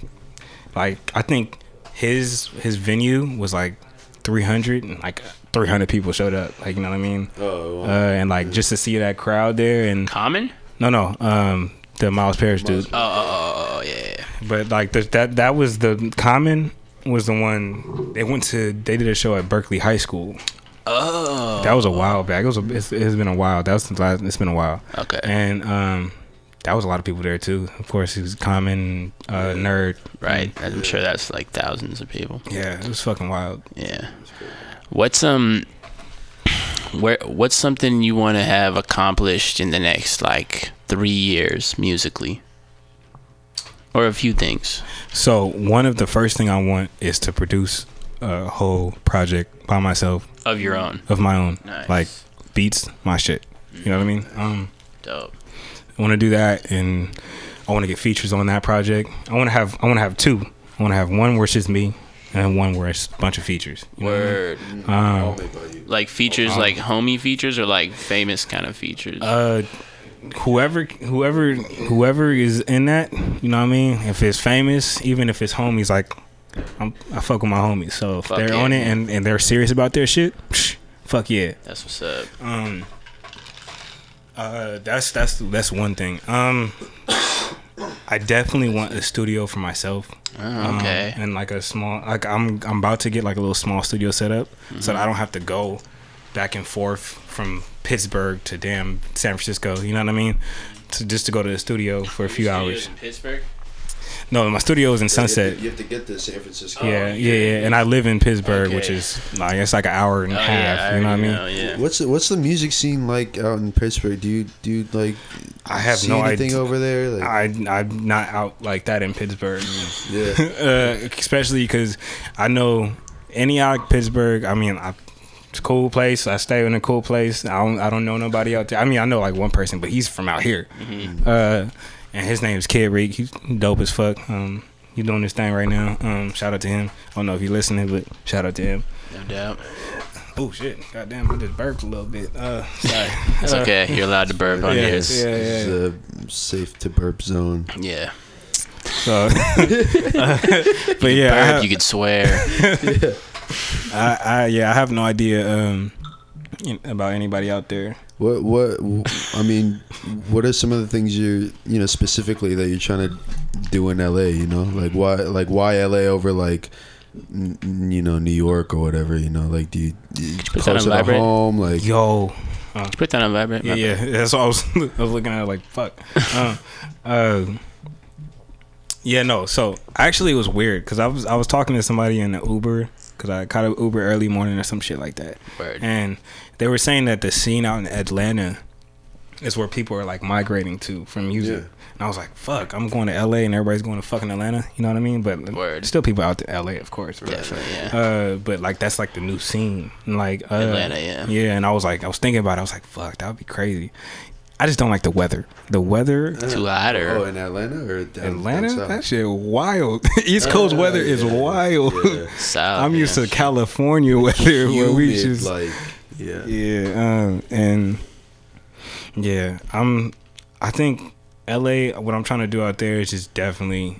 like I think his his venue was like 300 and like 300 people showed up. Like you know what I mean. Oh, Uh, and like just to see that crowd there and Common? no no um the Miles Parrish dude. Oh, oh, oh, oh, oh, yeah, yeah. But like the, that that was the common was the one they went to they did a show at Berkeley High School. Oh, That was a while back. It was a, it's, it's been a while. That was the last, it's been a while. okay. And um that was a lot of people there too. Of course, he was common uh, nerd. right. I'm sure that's like thousands of people. Yeah, it was fucking wild. Yeah. What's um where what's something you want to have accomplished in the next like 3 years musically? Or a few things. So one of the first thing I want is to produce a whole project by myself Of your own. of my own, Nice. like beats, my shit. You know what I mean? Um, Dope. I want to do that, and I want to get features on that project. I want to have I want to have two. I want to have one where it's just me, and one where it's a bunch of features. You know what I mean? Word. Um, made by you. Like features like homie features or like famous kind of features? uh, whoever whoever whoever is in that, you know what I mean. If it's famous, even if it's homies, like I'm, I fuck with my homies. So if Fuck they're yeah. on it and, and they're serious about their shit, psh, fuck yeah. That's what's up. Um, uh, that's that's that's one thing. Um, I definitely want a studio for myself. Oh, Um, and like a small, like I'm I'm about to get like a little small studio set up, so that I don't have to go back and forth from Pittsburg to damn San Francisco. You know what I mean? To just to go to the studio for a few hours. Pittsburg? No, my studio is in You Sunset. You have to get to San Francisco. Yeah, yeah, yeah. And I live in Pittsburg, which is like it's like an hour and a Oh, half. yeah, you know what I mean? know, yeah. What's the, what's the music scene like out in Pittsburg? Do you do you like I have see no anything idea. over there? Like, I I'm not out like that in Pittsburg. yeah. <laughs> uh, especially because I know any out Pittsburg. I mean, I, it's a cool place. I stay in a cool place. I don't I don't know nobody out there. I mean, I know like one person, but he's from out here. Uh, and his name's Kid Reek. He's dope as fuck. Um, he's doing this thing right now. Um, shout out to him. I don't know if you're listening, but shout out to him. No doubt. Oh shit! Goddamn, I just burped a little bit. Uh, sorry. <laughs> It's Uh, okay. You're allowed to burp on Yeah, yours. yeah. This is a safe to burp zone. Yeah. So, <laughs> but yeah, Burp, have- you could swear. <laughs> I, I yeah, I have no idea um about anybody out there. What what I mean, what are some of the things you you know specifically that you're trying to do in LA? You know, like why like why LA over like n- n- you know, New York or whatever. You know, like do you, do you put closer to home? Like Yo, Put that on vibrate. yeah, yeah. <laughs> That's what I was. <laughs> I was looking at it like fuck. <laughs> Uh, uh, yeah, no. So actually, it was weird because I was I was talking to somebody in the Uber because I caught an Uber early morning or some shit like that, Word. and they were saying that the scene out in Atlanta is where people are like migrating to from music. Yeah. And I was like, fuck, I'm going to LA and everybody's going to fucking Atlanta. You know what I mean? But Word. still people out to LA, of course. Right? Definitely, yeah. Uh, but like that's like the new scene, and like uh, Atlanta, yeah. yeah. And I was like, I was thinking about it. I was like, fuck, that would be crazy. I just don't like the weather. The weather, Too hot or oh, in Atlanta or down, Atlanta, down that shit wild. <laughs> East Coast Uh, weather is wild. yeah. south? I'm used yeah. to California <laughs> weather where we just like yeah. yeah, um, and yeah, I'm. I think L.A. What I'm trying to do out there is just definitely.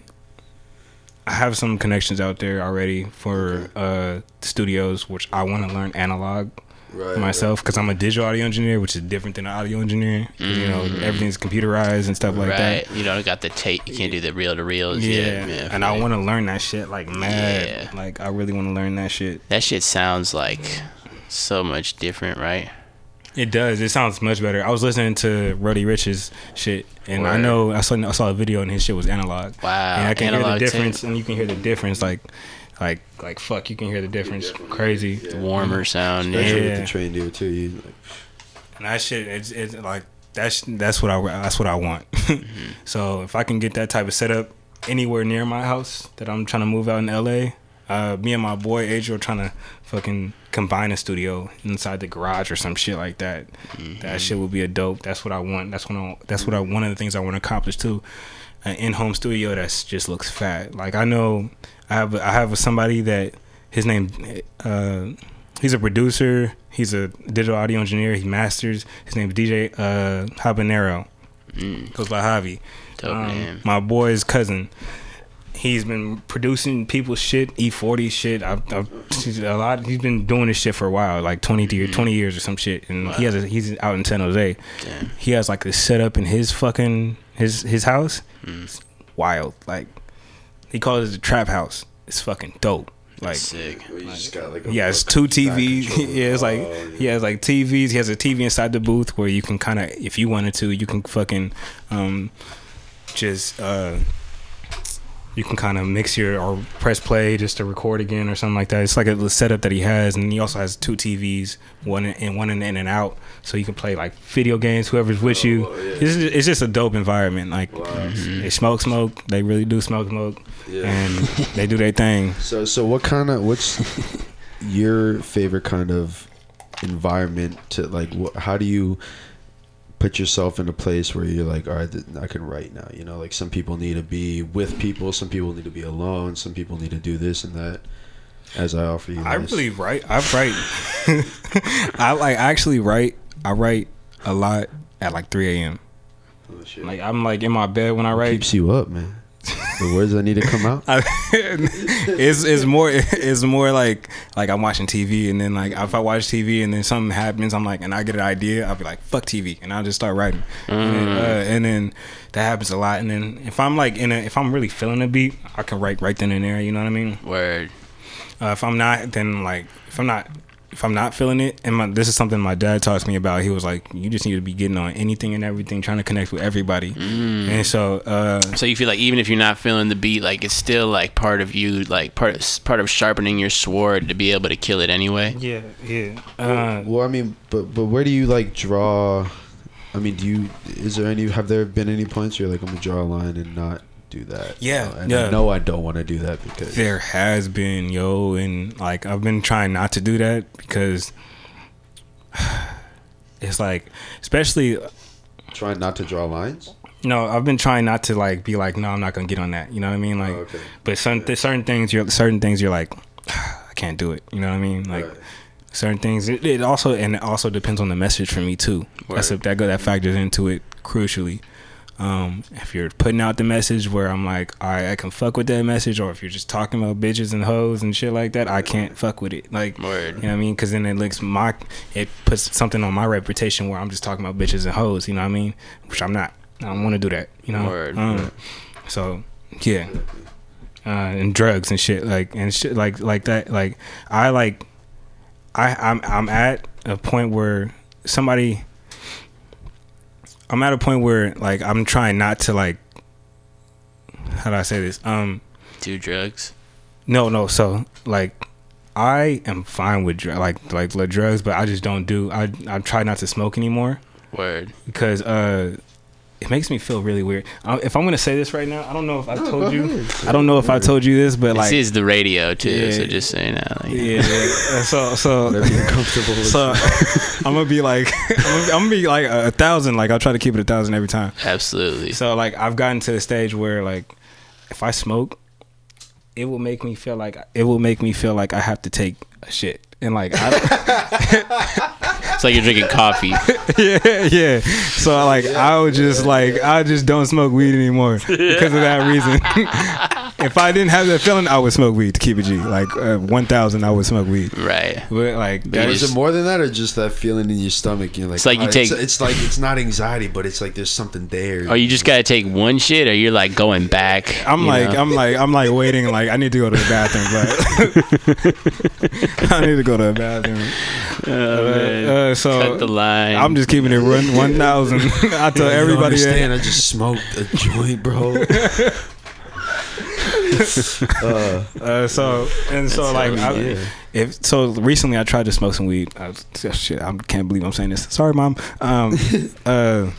I have some connections out there already for uh, studios, which I want to learn analog Right, myself because I'm a digital audio engineer, which is different than an audio engineer. 'cause, You know, everything's computerized and stuff like that. You don't got the tape. You can't do the reel to reels. Yeah, Yeah, and I want to learn that shit like mad. Yeah. Like I really want to learn that shit. That shit sounds like so much different, right? It does. It sounds much better. I was listening to Roddy Ricch's shit, and I know I saw I saw a video and his shit was analog. Wow, and I can hear analog the tape. difference, and you can hear the difference, like, like, like fuck, you can hear the difference. Crazy. Warmer sound. Especially Yeah. with the train deal too. You like, And that shit, it's, it's like that's that's what I that's what I want. <laughs> Mm-hmm. so if I can get that type of setup anywhere near my house that I'm trying to move out in LA, uh, me and my boy Adriel trying to fucking combine a studio inside the garage or some shit like that. Mm-hmm. That shit would be a dope. That's what I want. That's what I, that's what I one of the things I want to accomplish too. An in-home studio that's just looks fat. Like I know I have I have somebody that his name uh he's a producer, he's a digital audio engineer, he masters. His name's DJ uh Habanero. Goes by Javi. Mm. Dope Um, name. my boy's cousin. He's been producing people's shit, E-40 shit. I've, I've a lot. He's been doing this shit for a while, like 20 years, 20 years or some shit. And he has a, he's out in San Jose. Damn. He has like this setup in his fucking his his house. Mm. It's wild. Like he calls it the trap house. It's fucking dope. Like Sick. well, you just got like a he has two TVs. <laughs> yeah, it's like Oh, he has like TVs. He has a TV inside the booth where you can kind of, if you wanted to, you can fucking um, just uh, you can kind of mix your or press play just to record again or something like that. It's like a setup that he has, and he also has two TVs, one in and one in in and out, so you can play like video games. Whoever's with you, Oh, yeah. it's, just, it's just a dope environment. Like Wow. Mm-hmm. they smoke, smoke. They really do smoke, smoke, Yeah. and <laughs> they do their thing. So so what kind of what's <laughs> your favorite kind of environment to like what, how do you put yourself in a place where you're like all right I can write now you know like some people need to be with people some people need to be alone some people need to do this and that as I offer you I this. really write. I write. <laughs> I like I actually write. I write a lot at like 3 a.m. Oh. Like I'm like in my bed when I write. keeps you up man the words that need to come out? <laughs> I, it's it's more it's more like like I'm watching TV and then like if I watch TV and then something happens I'm like and I get an idea I'll be like fuck TV and I'll just start writing. And, then, uh, and then that happens a lot. And then if I'm like in a if I'm really feeling a beat I can write right then and there you know what I mean? Word. uh, if I'm not, then like if I'm not, if I'm not feeling it, and my, this is something my dad talks me about. He was like, you just need to be getting on anything and everything, trying to connect with everybody. Mm. And so, uh, So you feel like even if you're not feeling the beat, like it's still like part of you, like part part of sharpening your sword to be able to kill it anyway. yeah, yeah. Uh, well I mean but but where do you like draw I mean do you is there any have there been any points where you're like I'm gonna draw a line and not do that Yeah, Uh, and yeah. I know I don't want to do that because there has been yo, and like I've been trying not to do that because <sighs> it's like, especially trying not to draw lines No, I've been trying not to like be like, no, I'm not gonna get on that. You know what I mean? Like, Oh, okay. but certain th- certain things, you're certain things, you're like, <sighs> I can't do it. You know what I mean? Like, Right. certain things. It, it also and it also depends on the message for me too. That's a, that go that factors into it crucially. Um, if you're putting out the message where I'm like, all right, I can fuck with that message, or if you're just talking about bitches and hoes and shit like that, I can't fuck with it. Like, Word. you know what I mean? Because then it links my, it puts something on my reputation where I'm just talking about bitches and hoes. You know what I mean? Which I'm not. I don't want to do that. You know. Word. Um, so yeah, uh, and drugs and shit like and shit like like that. Like I like I I'm I'm at a point where somebody I'm at a point where like I'm trying not to like how do I say this? Um Do drugs. no, no. So like, I am fine with dr- like like the drugs, but I just don't do. I I try not to smoke anymore Word. because uh, it makes me feel really weird. Uh, if I'm gonna say this right now, I don't know if I told you. I don't know if I told you this, but like, this is the radio too, Yeah. so just saying that. Like, yeah. yeah. So so Whatever you're comfortable so <laughs> I'm gonna be like <laughs> I'm gonna, I'm gonna be like a, a thousand. Like I'll try to keep it a thousand every time. Absolutely. So like I've gotten to the stage where like if I smoke, it will make me feel like it will make me feel like I have to take a shit. And like I don't, <laughs> It's like you're drinking coffee. <laughs> yeah, yeah. So like I would just like I just don't smoke weed anymore <laughs> because of that reason. <laughs> if I didn't have that feeling, I would smoke weed to keep it G. Like uh, one thousand, I would smoke weed. right. But like But is just- it more than that, or just that feeling in your stomach? You're like, It's like you "Ah, take- It's, it's like it's not anxiety, but it's like there's something there. Or you just gotta take one shit, or you're like going back. I'm like know? I'm like I'm like waiting. Like I need to go to the bathroom, but <laughs> I need to go to the bathroom. <laughs> Oh, man. Uh, so cut the line. I'm just keeping it run one thousand. <laughs> I tell You don't everybody that. understand. I just smoked a joint, bro. <laughs> Uh, so and so like I, yeah. if so recently I tried to smoke some weed. I, was- shit, I can't believe I'm saying this. Sorry, mom. Um, <laughs> uh,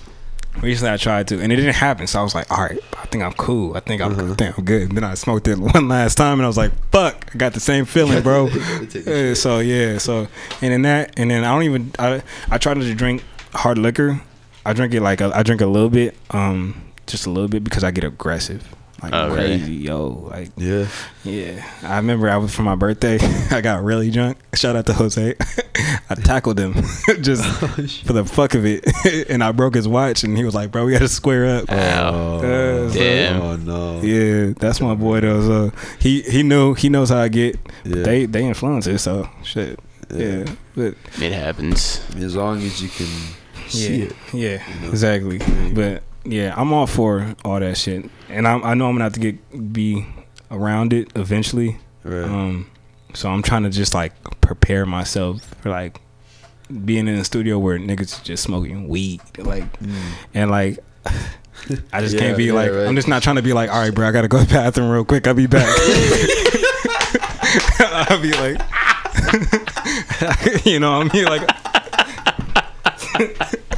recently I tried to, and it didn't happen. So I was like, all right, I think I'm cool. I think I'm, I think I'm good. And then I smoked it <laughs> one last time, and I was like, fuck, I got the same feeling, bro. Uh, so yeah, so and then that, and then I don't even I I tried to drink hard liquor. I drink it like a, I drink a little bit, um, just a little bit because I get aggressive. Like Oh, really? crazy, yo. Like Yeah. yeah, I remember I was for my birthday. <laughs> I got really drunk. Shout out to Jose. <laughs> I tackled him <laughs> just for the fuck of it, and I broke his watch. And he was like, "Bro, we got to square up." Ow. Uh, so- Damn. Oh no. yeah, that's my boy though. So he he knew he knows how I get. Yeah. They they influence it. So shit. Yeah, but It happens. As long as you can see yeah, it. yeah, exactly. But yeah, I'm all for all that shit, and I I know I'm gonna have to get be around it eventually. Right. Um, so I'm trying to just like prepare myself for like being in a studio where niggas just smoking weed, like, and like. I just Yeah, can't be yeah, like right. I'm just not trying to be like all right bro I gotta go to the bathroom real quick I'll be back <laughs> <laughs> I'll be like <laughs> you know what I mean like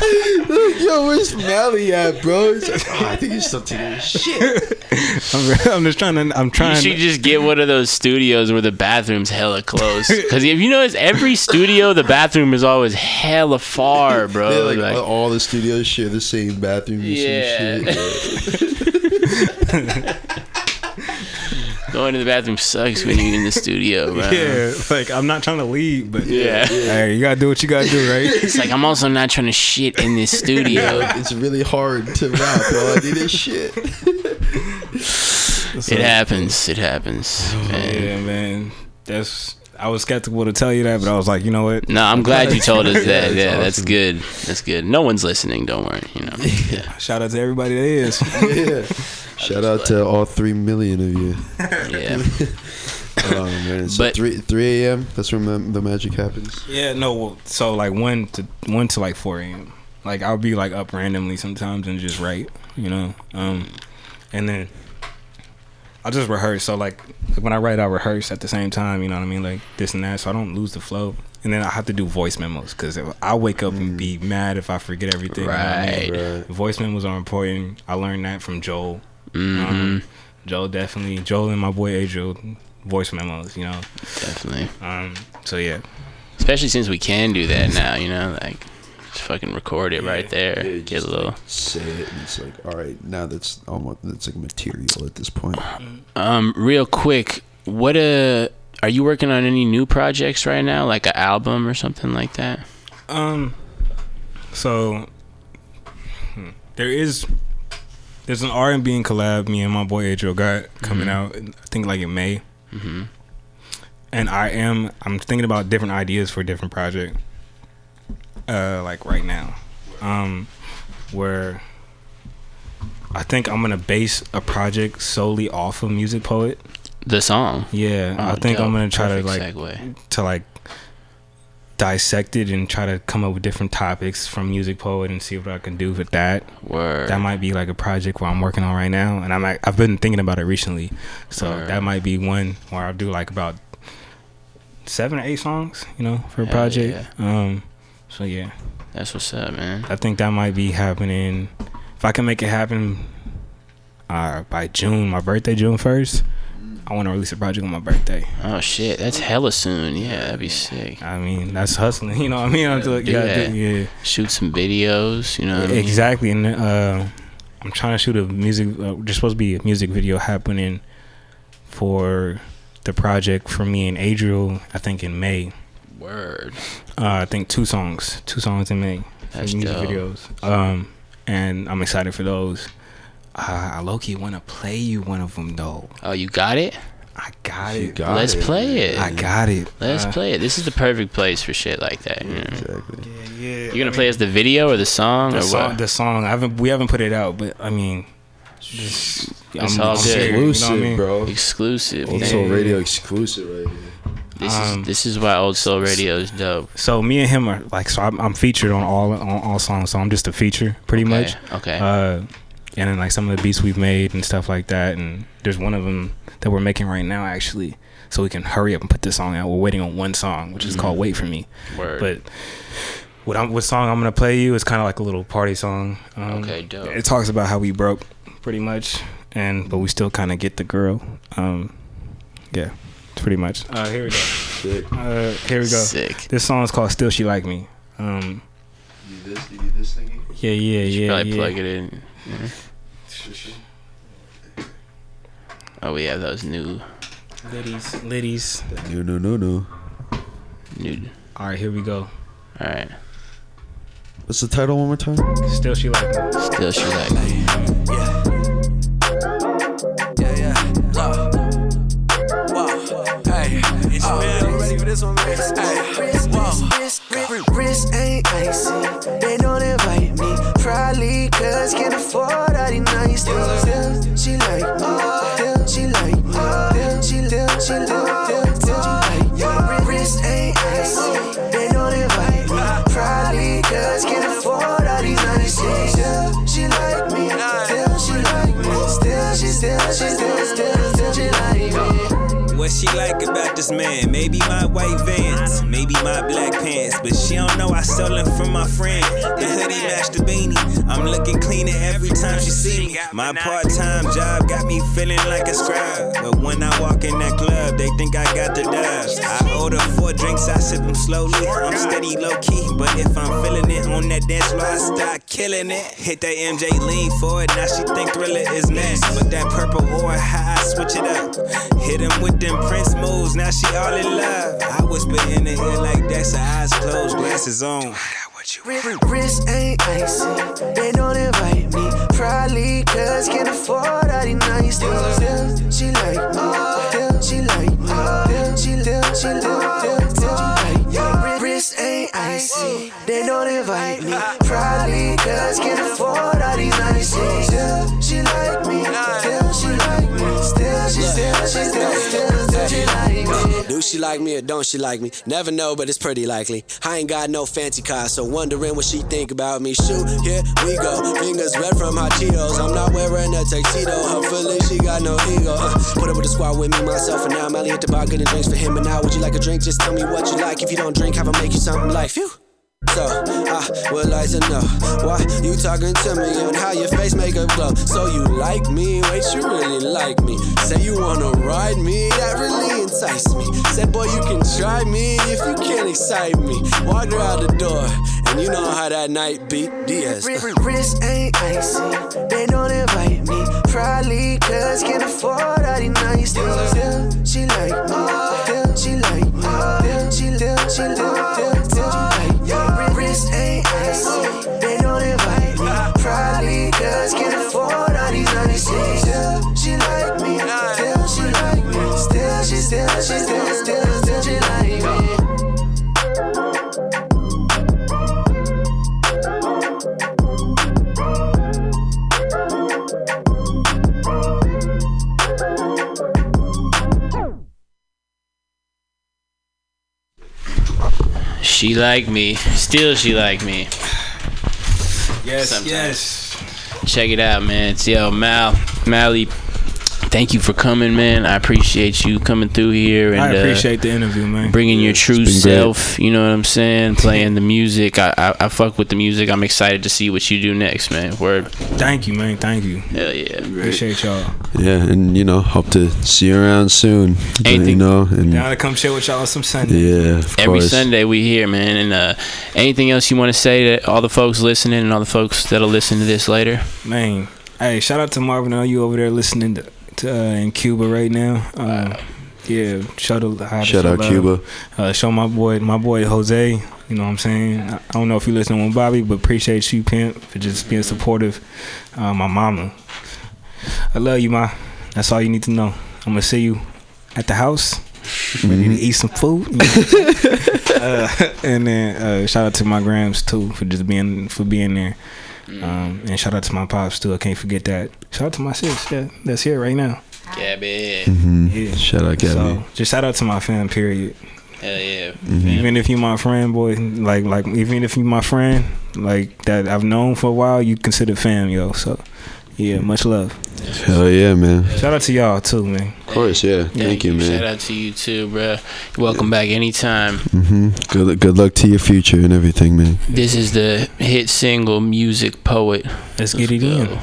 <laughs> Yo, where's Mally at, bro? Like, <laughs> oh, ah, I think he's still taking a shit. <laughs> I'm, I'm just trying to I'm trying. To You trying should just get one of those studios where the bathroom's hella close. Because if you notice, every studio the bathroom is always hella far, bro. Yeah, like, Like, all the studios share the same bathroom. and Yeah. Some shit. going to the bathroom sucks when you're in the studio, <laughs> bro. yeah like I'm not trying to leave but Yeah. hey you gotta do what you gotta do right It's like I'm also not trying to shit in this studio. <laughs> It's really hard to rap. All I need is shit. It happens. It happens. Oh, man. yeah man that's I was skeptical to tell you that but I was like you know what No, I'm glad you told us <laughs> that. it's Yeah, that's good. That's good. No one's listening. Don't worry. You know. Yeah. shout out to everybody that is <laughs> <laughs> Yeah. Shout out to all three million of you. yeah. Oh man. So But- three three a.m. That's when the, the magic happens. Yeah, no. So like one to one to like four a.m. Like I'll be like up randomly sometimes and just write, you know. Um, and then I'll just rehearse. So like when I write, I rehearse at the same time. You know what I mean? Like this and that, so I don't lose the flow. And then I have to do voice memos because I wake up and be mad if I forget everything. you know I mean? Right. Right. Voice memos are important. I learned that from Joel. hmm Um, Joel definitely. Joel and my boy Adriel voice memos. You know. Definitely. Um. So yeah. Especially since we can do that now. You know, like just fucking record it right there. Yeah, Get just a little. like, say it, and it's like, all right, now that's almost that's like material at this point. Um, real quick, what uh are you working on any new projects right now, like an album or something like that? Um. So hmm, there is there's an R and B collab me and my boy Adriel got coming out. I think like in May. Mm-hmm. And I am I'm thinking about different ideas for a different project. Uh, like right now, um, where I think I'm gonna base a project solely off of Music Poet. The song. Yeah, Oh, I think I'm gonna try Perfect to like segue. to like dissect it and try to come up with different topics from Music Poet and see what I can do with that. Word. That might be like a project where I'm working on right now, and I'm I've been thinking about it recently, so Word. that might be one where I'll do like about seven or eight songs, you know, for a Hell project. Um, so yeah, That's what's up, man. I think that might be happening. If I can make it happen uh, by June, my birthday, June first, I want to release a project on my birthday. Oh shit, that's hella soon. Yeah, that'd be sick. I mean, that's hustling. <laughs> You know what I mean? Until, yeah, that. yeah. Shoot some videos. You know. What I mean? Exactly, and uh, I'm trying to shoot a music. Uh, there's supposed to be a music video happening for the project for me and Adriel. I think in May. Word. Uh, I think two songs, two songs in May. That's music dope. videos. Um, and I'm excited for those. Uh, I low key want to play you one of them though. Oh, you got it. I got You it. got Let's it, play man. it. I got it. Let's Uh, play it. This is the perfect place for shit like that. You know? Exactly. Yeah, yeah. You're gonna play as the video or the song the or song. what? The song. I haven't. We haven't put it out, but I mean, just, It's all good. scared, you know I Exclusive, mean? bro. Exclusive. Old man. Radio exclusive right here. This Um, is this is why Old Soul Radio is dope. So me and him are like so I'm, I'm featured on all on all songs. So I'm just a feature pretty Okay, much. Okay. Uh, and then like some of the beats we've made and stuff like that. And there's one of them that we're making right now actually. So we can hurry up and put this song out. We're waiting on one song, which is called "Wait for Me." Word. But what I'm what song I'm gonna play you is kind of like a little party song. Um, Okay, dope. It talks about how we broke, pretty much, and but we still kind of get the girl. Um, yeah, pretty much. Uh, here we go. Sick. Uh, here we go. Sick. This song is called "Still She Like Me." Um, You need this? You need this thingy? yeah, yeah, You yeah, probably yeah. plug it in. Oh, we have those new Liddies, liddies. New, new, new, no. new. All right, here we go. All right. What's the title one more time? Still she like me. Still, she like me. This one? Hey. Whoa. Wrist ain't icy, they don't invite me. Probably cause can't afford all these nice things. She like me. What she like about this man? Maybe my white vans, maybe my black pants, but she don't know I stole them from my friend. The hoodie matched the beanie. I'm looking cleaner every time she see me. My part-time job got me feeling like a scribe, but when I walk in that club, they think I got the dubs. I order four drinks, I sip them slowly. I'm steady low key, but if I'm feeling it on that dance floor, I start killing it. Hit that MJ lean for it, now she think Thriller is next. But that purple or high, I switch it up. Hit him with them Prince moves, now she all in love. I whisper in the ear like that's her eyes closed, glasses on. Wrist ain't icy, they don't invite me. Probably cause can't afford all these nice things. Still, she like me. Still, she like me. Still, she, still, she, still, still, still, she like me. Wrist ain't icy, they don't invite me. Probably cause can't afford all these nice things. Still, she like me. Still, she like me. Still, she, still, she, still, still, Do she like me or don't she like me? Never know, but it's pretty likely. I ain't got no fancy car, so wondering what she think about me. Shoot, here we go. Fingers red from hot Cheetos. I'm not wearing a tuxedo. Hopefully she got no ego. Uh, put up with the squad with me, myself, and now I'm Ellie at the bar getting drinks for him. And now, would you like a drink? Just tell me what you like. If you don't drink, have I make you something like phew. So, I would like to know why you talking to me and how your face make a glow. So you like me, wait, you really like me. Say you wanna ride me, that really entice me. Said, boy, you can try me if you can't excite me. Walked her out the door, and you know how that night beat. Diaz. Wrist ain't icy, they don't invite me. Probably cause can't afford all these nice things. Still, she like me. Still, she like me. Still, she, still, she, still, asking her for all these other shit. Still, she like me. Still, she like me. Still, she still, she still, still, still, she like me. She like me. Still she like me. Yes, Sometimes. yes. Check it out, man. It's yo Mal Mally. Thank you for coming, man. I appreciate you coming through here and I uh, appreciate the interview, man. bringing your true been great. self. You know what I'm saying? Playing the music. I, I I fuck with the music. I'm excited to see what you do next, man. Word. Thank you, man. Thank you. Hell yeah. Appreciate y'all. Yeah, and you know, hope to see you around soon. You know, and Down to come chill with y'all some Sunday. yeah, of Every course. Sunday we here, man. And uh, anything else you want to say to all the folks listening and all the folks that'll listen to this later? Man, hey, shout out to Marvin. I know you over there listening to, to uh, in Cuba right now. Uh, yeah, shout out, hi to Shout show out love. Cuba. Uh, show my boy, my boy Jose. You know what I'm saying? I I don't know if you listening with Bobby, but appreciate you, Pimp, for just being supportive. Uh, my mama, I love you, ma. That's all you need to know. I'm gonna see you at the house. Ready to eat some food. You know what I'm saying? <laughs> uh, and then uh, shout out to my grams too for just being for being there. Mm. Um, and shout out to my pops too. I can't forget that. Shout out to my sis. Yeah, that's here right now. Gabby. Mm-hmm. Yeah. Shout out, Gabby. So just shout out to my fam. Period. Hell yeah. Mm-hmm. Even if you my friend, boy, like like even if you my friend, like that I've known for a while, you consider fam, yo. So yeah, much love. Hell yeah, man. Shout out to y'all too, man. Of course, yeah. Thank you, man. Shout out to you too, bro. Welcome back anytime. hmm Good, good luck to your future and everything, man. This is the hit single "Music Poet." Let's get it in. It,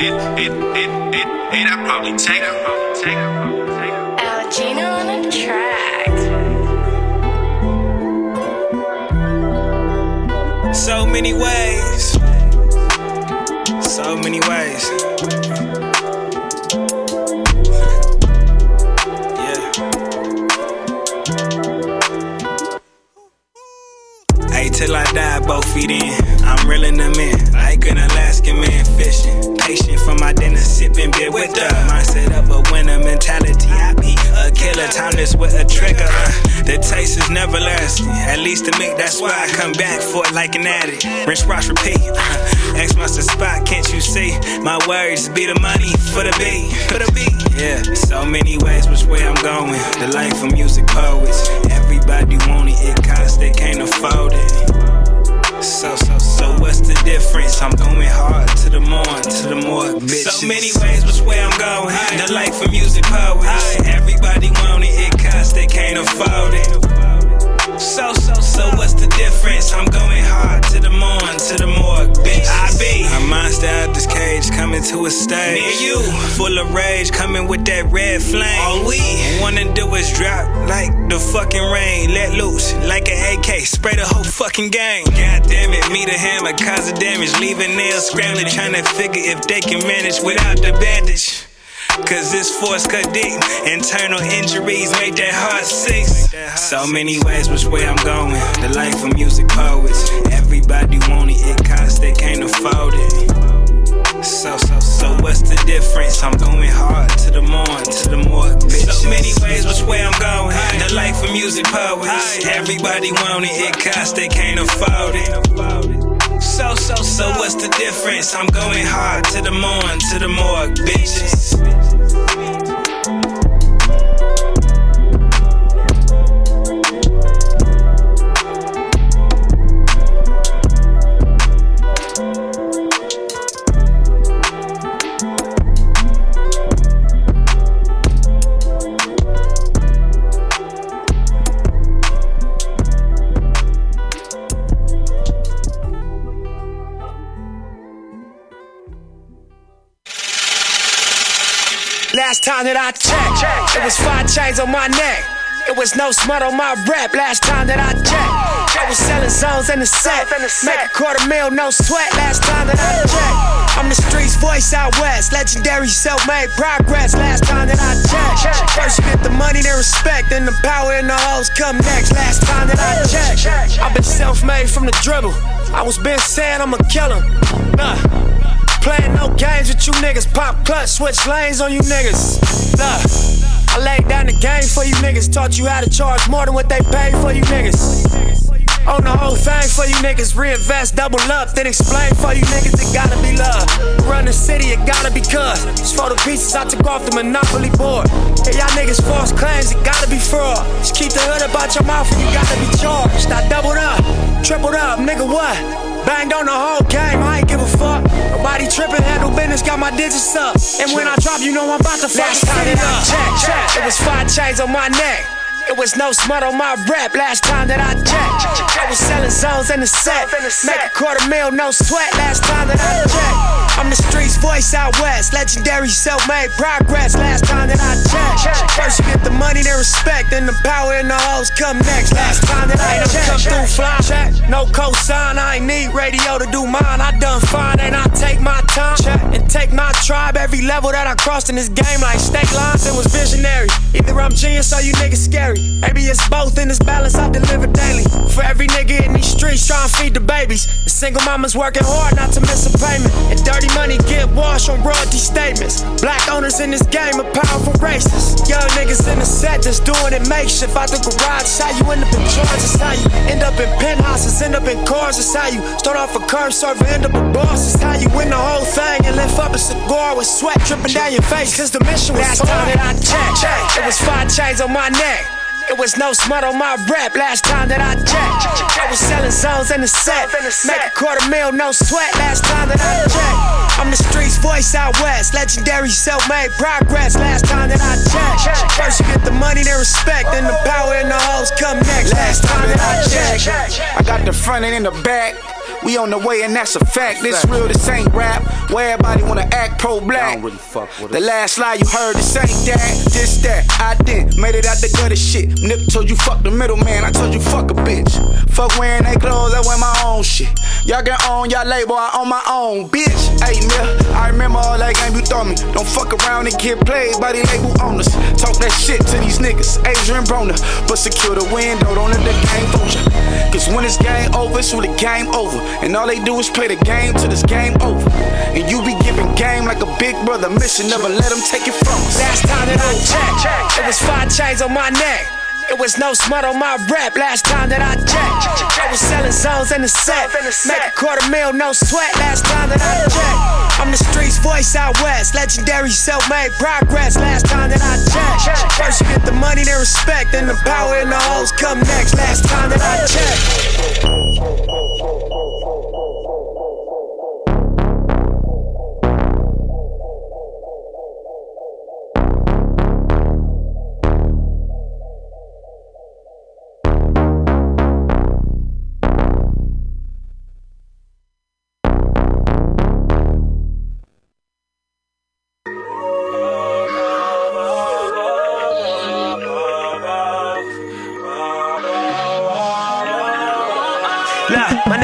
it, it, it, it, I probably take her. Take her. Algina on the track. So many ways. So many ways. yeah. Hey, till I die, both feet in. I'm reeling them in, like an Alaskan man fishing. Patient for my dinner, sipping beer with the mindset of a winner mentality. I be a killer, timeless with a trigger. Uh, the taste is never lasting, at least to me. That's why I come back for it like an addict. Rinse, wash, repeat. Uh, marks the spot, can't you see? My words be the money for the beat, for the beat. Yeah, so many ways which way I'm going. The life of music poets. Everybody want it, it costs, they can't afford it. So, so, so what's the difference? I'm going hard to the morn, to the more bitches. So many ways which way I'm going. The life of music poets. Everybody want it, it costs, they can't afford it. So, so, so what's the difference? I'm going hard to the morn, to the morgue, bitch. I be a monster out this cage, coming to a stage. Me you, full of rage, coming with that red flame. All we wanna do is drop like the fucking rain. Let loose like an AK, spray the whole fucking gang. God damn it, me the hammer, cause of damage. Leaving nails scrambling, trying to figure if they can manage without the bandage. Cause this force cut deep. Internal injuries make that heart sick. So many ways which way I'm going. The life of music poets. Everybody want it, it costs, they can't afford it. So, so, so what's the difference? I'm going hard to the morn, to the more bitches. So many ways which way I'm going. The life of music poets. Everybody want it, it costs, they can't afford it. So, so, so what's the difference? I'm going hard to the morn, to the morgue, bitches. Last time that I checked, it was five chains on my neck. It was no smut on my rep. Last time that I checked, I was selling zones in the set. Make a quarter mil, no sweat. Last time that I checked, I'm the streets voice out west. Legendary self-made progress. Last time that I checked, first you get the money, then respect, then the power and the hoes come next. Last time that I checked, I've been self-made from the dribble. I was been saying I'm a killer. Nah. Playing no games with you niggas. Pop clutch, switch lanes on you niggas. Look, I laid down the game for you niggas. Taught you how to charge more than what they pay for you niggas. Own the whole thing for you niggas. Reinvest, double up, then explain for you niggas. It gotta be love. Run the city, it gotta be cuz. Just for the pieces I took off the monopoly board. Hey, y'all niggas false claims, it gotta be fraud. Just keep the hood about your mouth and you gotta be charged. I double tripled up, nigga, what? Banged on the whole game, I ain't give a fuck. Nobody tripping, handle business, got my digits up. And when I drop, you know I'm about to fuck Last time that I up. checked, checked. It was five chains on my neck. It was no smut on my rep last time that I checked. I was selling zones in the set. Make a quarter mil, no sweat last time that I checked. I'm the streets voice out west. Legendary self-made progress last time that I checked. First you get the money, then respect, then the power and the hoes come next. Last time that I checked. Come through fly check. No cosign, I ain't need radio to do mine. I done fine and I take my time and take my tribe. Every level that I crossed in this game, like state lines, it was visionary. Either I'm genius or you niggas scary. Maybe it's both in this balance I deliver daily. For every nigga in these streets trying to feed the babies. The single mamas working hard not to miss a payment. And dirty money get washed on royalty statements. Black owners in this game are powerful racists. Young niggas in the set just doing it makeshift. Out the garage, how you end up in charge. It's how you end up in penthouses, end up in cars. It's how you start off a curb server, end up a boss. It's how you win the whole thing and lift up a cigar with sweat dripping down your face. Cause the mission was Last time that I checked, it was five chains on my neck. It was no smut on my rap last time that I checked. I was selling zones in the set. Make a quarter mil, no sweat last time that I checked. I'm the streets voice out west. Legendary self-made progress last time that I checked. First you get the money, then respect, then the power and the hoes come next. Last time that I checked. I got the front and in the back. We on the way and that's a fact. This real, this ain't rap. Where everybody wanna act pro-black. The last lie you heard, this ain't that, this that. I did, made it out the gutter shit. Nip told you fuck the middleman, I told you fuck a bitch. Fuck wearing they clothes, I wear my own shit. Y'all get on, y'all label, I own my own bitch. Hey, Mill, I remember all that game you throw me. Don't fuck around and get played by the label owners. Talk that shit to these niggas, Adrian Broner. But secure the window, don't let the game fool ya. Cause when it's game over, it's really game over. And all they do is play the game till this game over. And you be giving game like a big brother mission, never let them take it from us. Last time that I checked, it was five chains on my neck. It was no smut on my rap last time that I checked. I was selling zones in the set. Make a quarter mil, no sweat last time that I checked. I'm the streets voice out west. Legendary self-made progress last time that I checked. First you get the money, then respect, then the power and the hoes come next. Last time that I checked.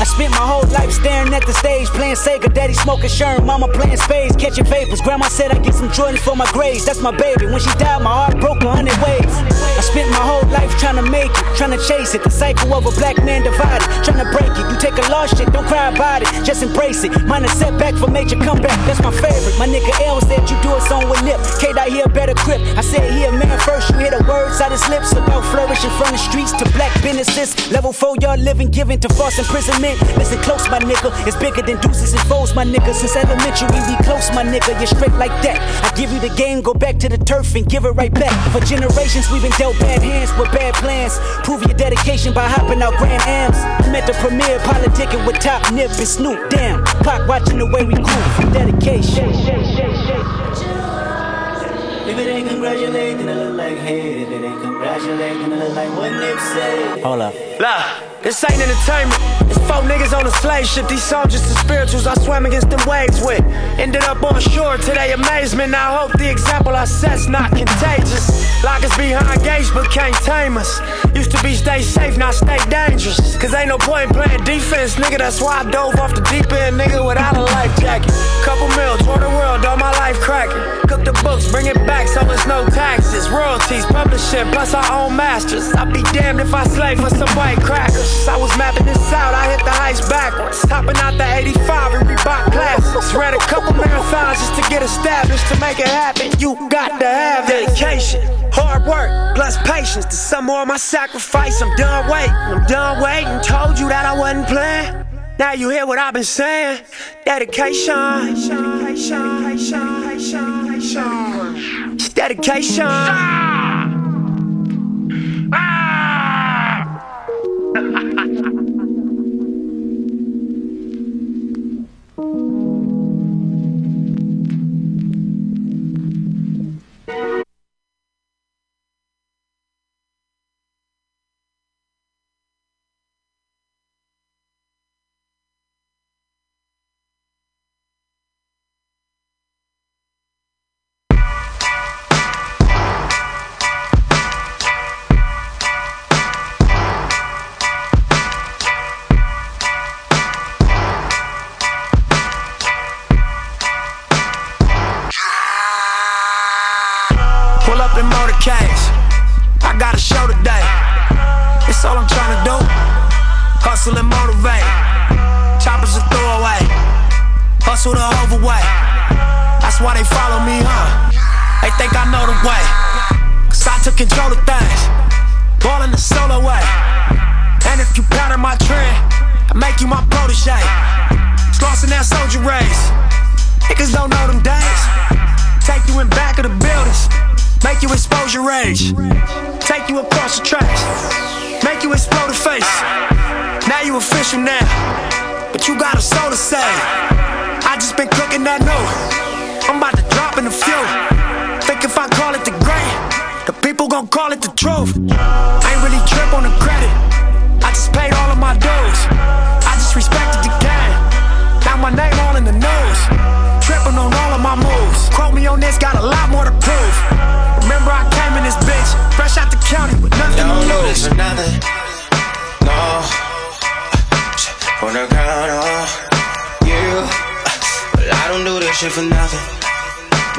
I spent my whole life staring at the stage, playing Sega, daddy smoking Sherm, mama playing spades, catching papers. Grandma said I get some Jordans for my grades, that's my baby. When she died, my heart broke a hundred ways. I spent my whole life trying to make it, trying to chase it. The cycle of a black man divided, trying to break it. You take a lost shit, don't cry about it, just embrace it. Mine a setback for major comeback, that's my favorite. My nigga L said you do it on with nip. K dot here better grip. I said here a man first, you hear the words out his lips about flourishing from the streets to black businesses. Level four, y'all living, giving to false imprisonment. Listen close, my nigga. It's bigger than deuces and foes, my nigga. Since elementary, we close, my nigga. You're straight like that. I give you the game, go back to the turf and give it right back. For generations, we've been dealt bad hands with bad plans. Prove your dedication by hopping out Grand Ams. I'm at the premiere, politicking with Top Nip and Snoop. Damn, clock watching the way we groove. Dedication. If it ain't congratulating, then it look like hate. If it ain't congratulating, then it look like what Nip said. Hold up. Lah, this ain't entertainment. It's four niggas on a slave ship. These just the spirituals I swam against them waves with. Ended up on shore to their amazement. I hope the example I set's not contagious. Lock us behind gates, but can't tame us. Used to be stay safe, now stay dangerous. Cause ain't no point in playing defense, nigga. That's why I dove off the deep end, nigga, without a life jacket. Couple mil, tour the world, all my life cracking. Cook the books, bring it back so it's no taxes. Royalties, publishing, plus our own masters. I'd be damned if I slave for some white crackers. I was mapping this out, I hit the heights backwards. Hopping out the 85 and Reebok classics. Ran a couple marathons just to get established. To make it happen, you got to have dedication. Hard work, plus patience. To more of my sacrifice, I'm done waiting. I'm done waiting. Told you that I wasn't playing. Now you hear what I've been saying. Dedication. It's dedication. Call it the truth. I ain't really trip on the credit. I just paid all of my dues. I just respected the game. Now my name all in the news. Tripping on all of my moves. Quote me on this, got a lot more to prove. Remember I came in this bitch, fresh out the county with nothing Don't to do lose. this for nothing. No. On the ground, oh. You. But I don't do this shit for nothing.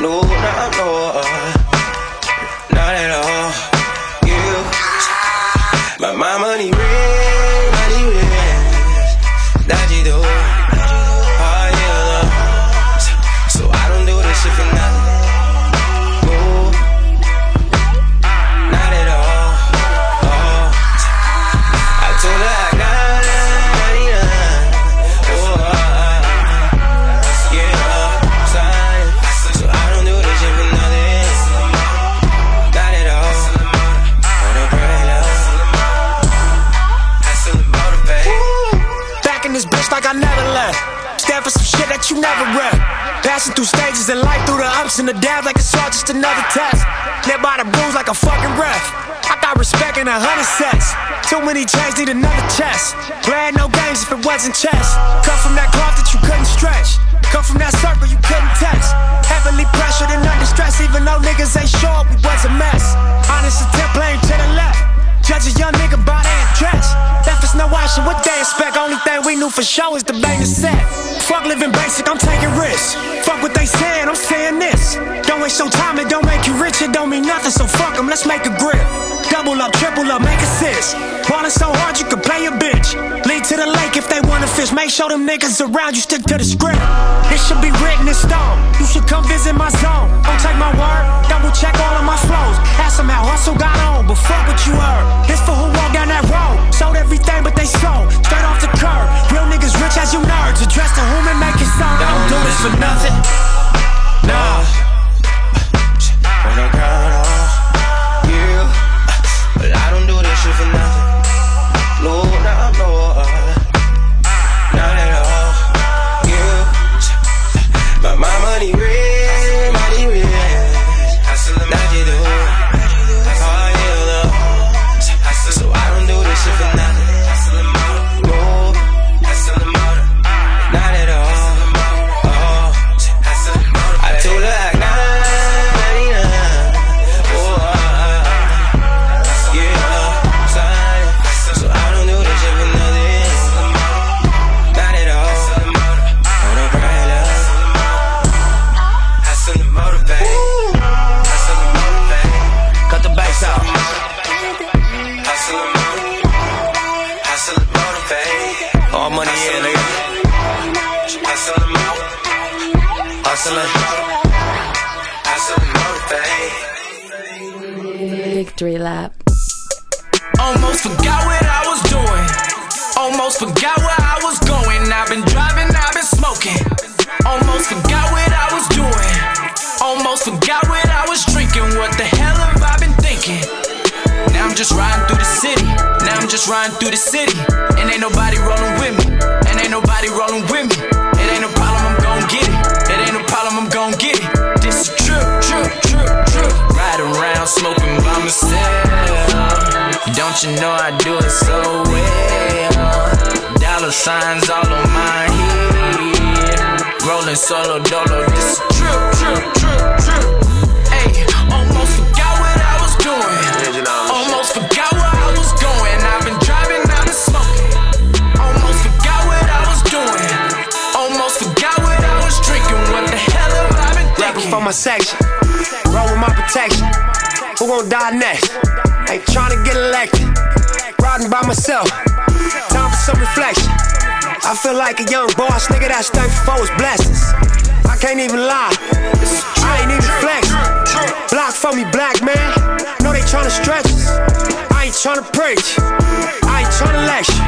No, no, no. Uh. Not at all. You. But my money real, you never read. Passing through stages in life, through the ups and the downs, like it's all just another test. Live by the rules like a fucking ref. I got respect in a hundred sets. Too many chains need another chest. Playing no games if it wasn't chess. Cut from that cloth that you couldn't stretch. Come from that circle you couldn't test. Heavily pressured and under stress, even though niggas ain't sure we was a mess. Honest attempt playing to the left. Judge a young nigga by their dress. Us no option, what they expect? Only thing we knew for sure is the bang is set. Fuck living basic, I'm taking risks. Fuck what they saying, I'm saying this. Don't waste your time, it don't make you rich, it don't mean nothing, so fuck 'em, let's make a grip. Double up, triple up, make assist. Ballin' so hard you can play a bitch. Lead to the lake if they wanna fish. Make sure them niggas around you stick to the script. It should be written in stone. You should come visit my zone. Don't take my word, double check all of my flows. Ask them how hustle got on, but fuck what you heard. This for who walk down that road. Sold everything but they sold. Straight off the curb. Real niggas rich as you nerds. Address the whom and make it so. I don't do this for nothing. Nah. Don't do city. And ain't nobody rolling with me. And ain't nobody rolling with me. It ain't no problem, I'm gon' get it. It ain't no problem, I'm gon' get it. This is trip, trip, trip, trip. Riding around smoking by myself. Don't you know I do it so well? Dollar signs all on my head. Rolling solo dolo. My section. Roll with my protection. Who gon' die next? Ain't tryna get elected. Riding by myself. Time for some reflection. I feel like a young boss, nigga that's thankful for his blessings. I can't even lie. I ain't even flex. Block for me, black man. Know they tryna stretch us. I ain't tryna preach. I ain't tryna lecture.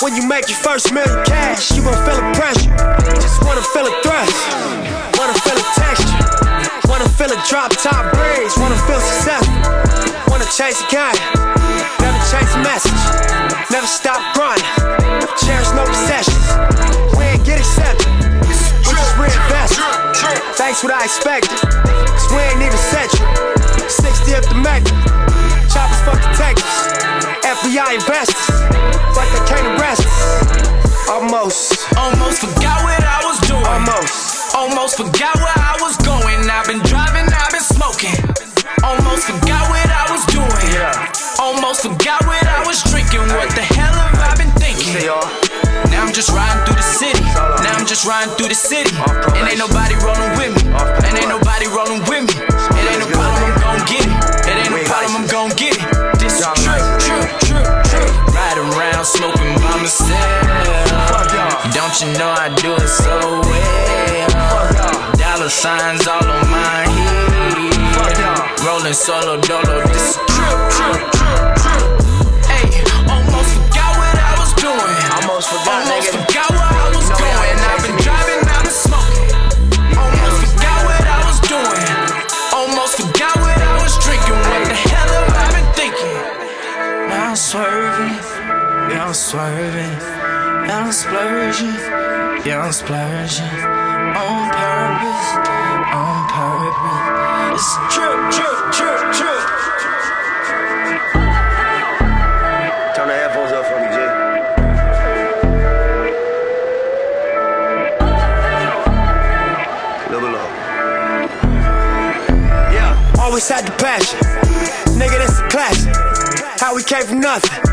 When you make your first million cash, you gon' feel the pressure. Just wanna feel a thrust. Wanna feel a texture. Wanna feel a drop top breeze. Wanna feel successful. Wanna chase a guy. Never chase a message. Never stop grinding. Cherish no recessions. We ain't get accepted. We just reinvest. Thanks what I expected. Cause we ain't even central. 60 up the Mecca. Choppers fuck Texas. FBI investors. But they can't arrest us. Almost. Almost forgot what I was doing. Almost. Almost forgot where I just riding through the city. Now I'm just riding through the city. And ain't nobody rolling with me. And ain't nobody rolling with me. It ain't no problem, I'm gon' get it. It ain't no problem, I'm gon' get it. This is trip, trip, trip, trip. Riding around smoking by myself. Don't you know I do it so well? Dollar signs all on my head. Rolling solo dolo. This swerving. Yeah, I'm splurging. Yeah, I'm splurging. On purpose. On purpose. It's trip, trip, trip, trip. Turn the headphones up for me, Jay. Little low. Yeah, always had the passion. Nigga, this a classic. How we came from nothing.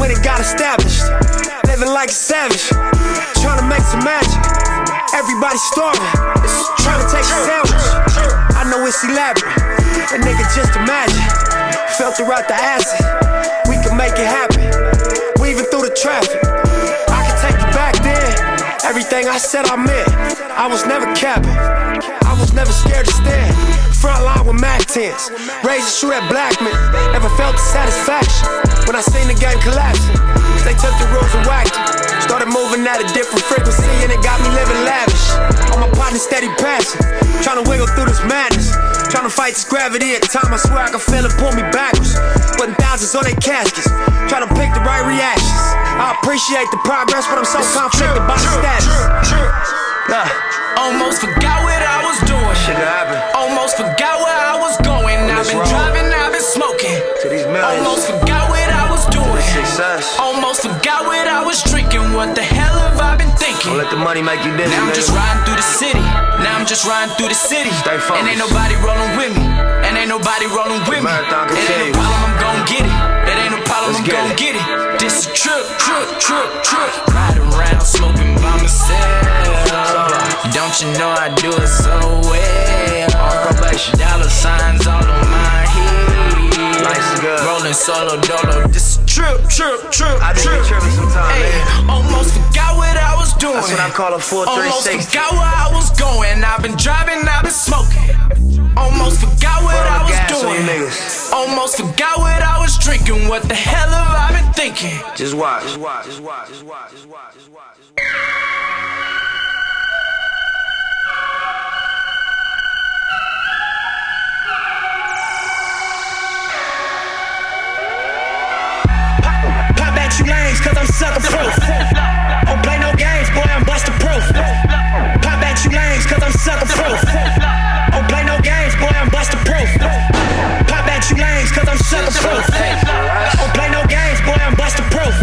When it got established. Living like a savage. Trying to make some magic. Everybody starving. Trying to take a sandwich. I know it's elaborate. But nigga, just imagine. filter out the acid. We can make it happen. Weaving through the traffic. I can take you back then. Everything I said I meant. I was never capping. I was never scared to stand. Front line with Mac 10s. Raised to shoot at Blackman. Never felt the satisfaction when I seen the game collapsing. They took the rules and whacked it. Started moving at a different frequency and it got me living lavish. All my partners steady passing. Trying to wiggle through this madness. Trying to fight this gravity at time. I swear I can feel it pull me backwards. Putting thousands on their caskets. Trying to pick the right reactions. I appreciate the progress, but I'm so conflicted by the status. Almost forgot what I was doing. Almost forgot where I was going. I've been driving, I've been smoking. To these millions. Almost forgot what I was doing. Success. Almost forgot what I was drinking. What the hell have I been thinking? Don't let the money make you dizzy. Now I'm just riding through the city. Now I'm just riding through the city. Stay focused. And ain't nobody rolling with me. And ain't nobody rolling with me. It ain't no problem, I'm gon' get it. It ain't no problem, Let's I'm gon' get it. This a trip, trip, trip, trip. Riding around smoking by myself. Don't you know I do it so well? On probation, dollar signs all on my head. And good. Rolling solo dolo. This trip, trip, trip, I trip. tripping sometimes, Hey, man. almost forgot what I was doing. That's what I call a full Almost forgot where I was going. I've been driving, I've been smoking. Almost forgot what I was doing. Almost forgot what I was drinking. What the hell have I been thinking? Just watch. Just watch. Just watch. Just watch. Just watch. Just watch. Just watch. You lanes, cause I'm sucker proof. Don't play no games, boy, I'm buster proof. Pop at you lanes, cause I'm sucker proof. Don't play no games, boy, I'm buster proof. Pop at you lanes, cause I'm sucker proof. Don't play no games, boy, I'm buster proof.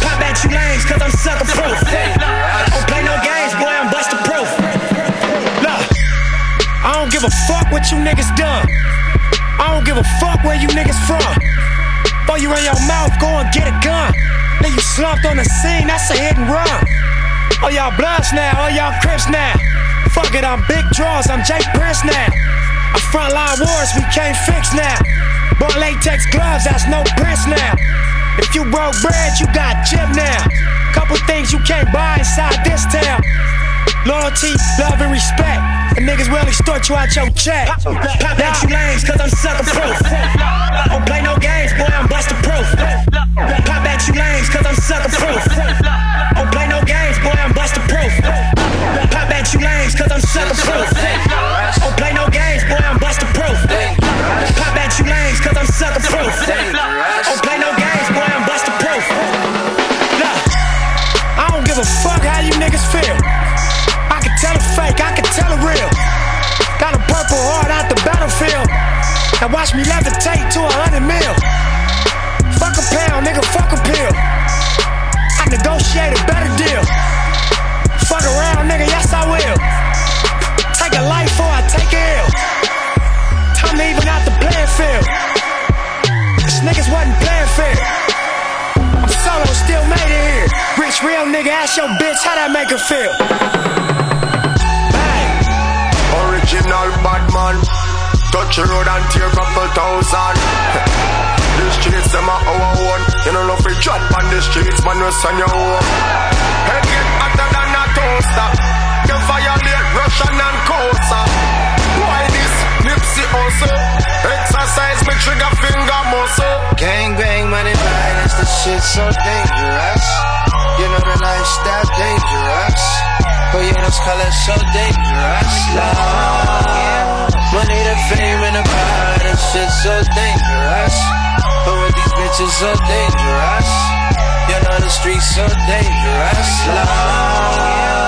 Pop at you lanes, cause I'm sucker proof. Don't play no games, boy, I'm buster proof. Look, I don't give a fuck what you niggas done. I don't give a fuck where you niggas from. Throw you in your mouth, go and get a gun. Then you slumped on the scene, that's a hit and run. Oh, y'all bloods now, oh, y'all crips now. Fuck it, I'm big draws, I'm J Prince now. A frontline wars we can't fix now. Bought latex gloves, that's no prince now. If you broke bread, you got chip now. Couple things you can't buy inside this town. Loyalty, love, and respect. The niggas will extort you out your check. Pop at you lanes, cause I'm sucker proof. Don't play no games, boy, I'm buster proof. Pop at you lanes, cause I'm sucker proof. Don't play no games, boy, I'm buster proof. Pop at you lanes, cause I'm sucker proof. Don't play no games, boy, I'm buster proof. Pop at you lanes, cause I'm sucker proof. Now watch me levitate to a hundred mil. Fuck a pound, nigga, fuck a pill. I negotiate a better deal. Fuck around, nigga, yes I will. Take a life or I take a ill. Time to even out the playing field. This niggas wasn't playing fair. I'm solo, still made it here. Rich, real nigga, ask your bitch how that make her feel. Bang. Original bad man. Touch road and tear couple thousand. <laughs> the streets them are our own. You know love we drop on the streets, man. We send your home. Head get hotter than a toaster. You violate Russian and Kosa. Why this Nipsey also? Exercise me trigger finger muscle. Gang bang, money violence, the shit so dangerous. You know the lifestyle dangerous. But yeah, those colors so dangerous. Love. Money, the fame, and the power, that shit so dangerous. But with these bitches so dangerous. You know the streets so dangerous. Love.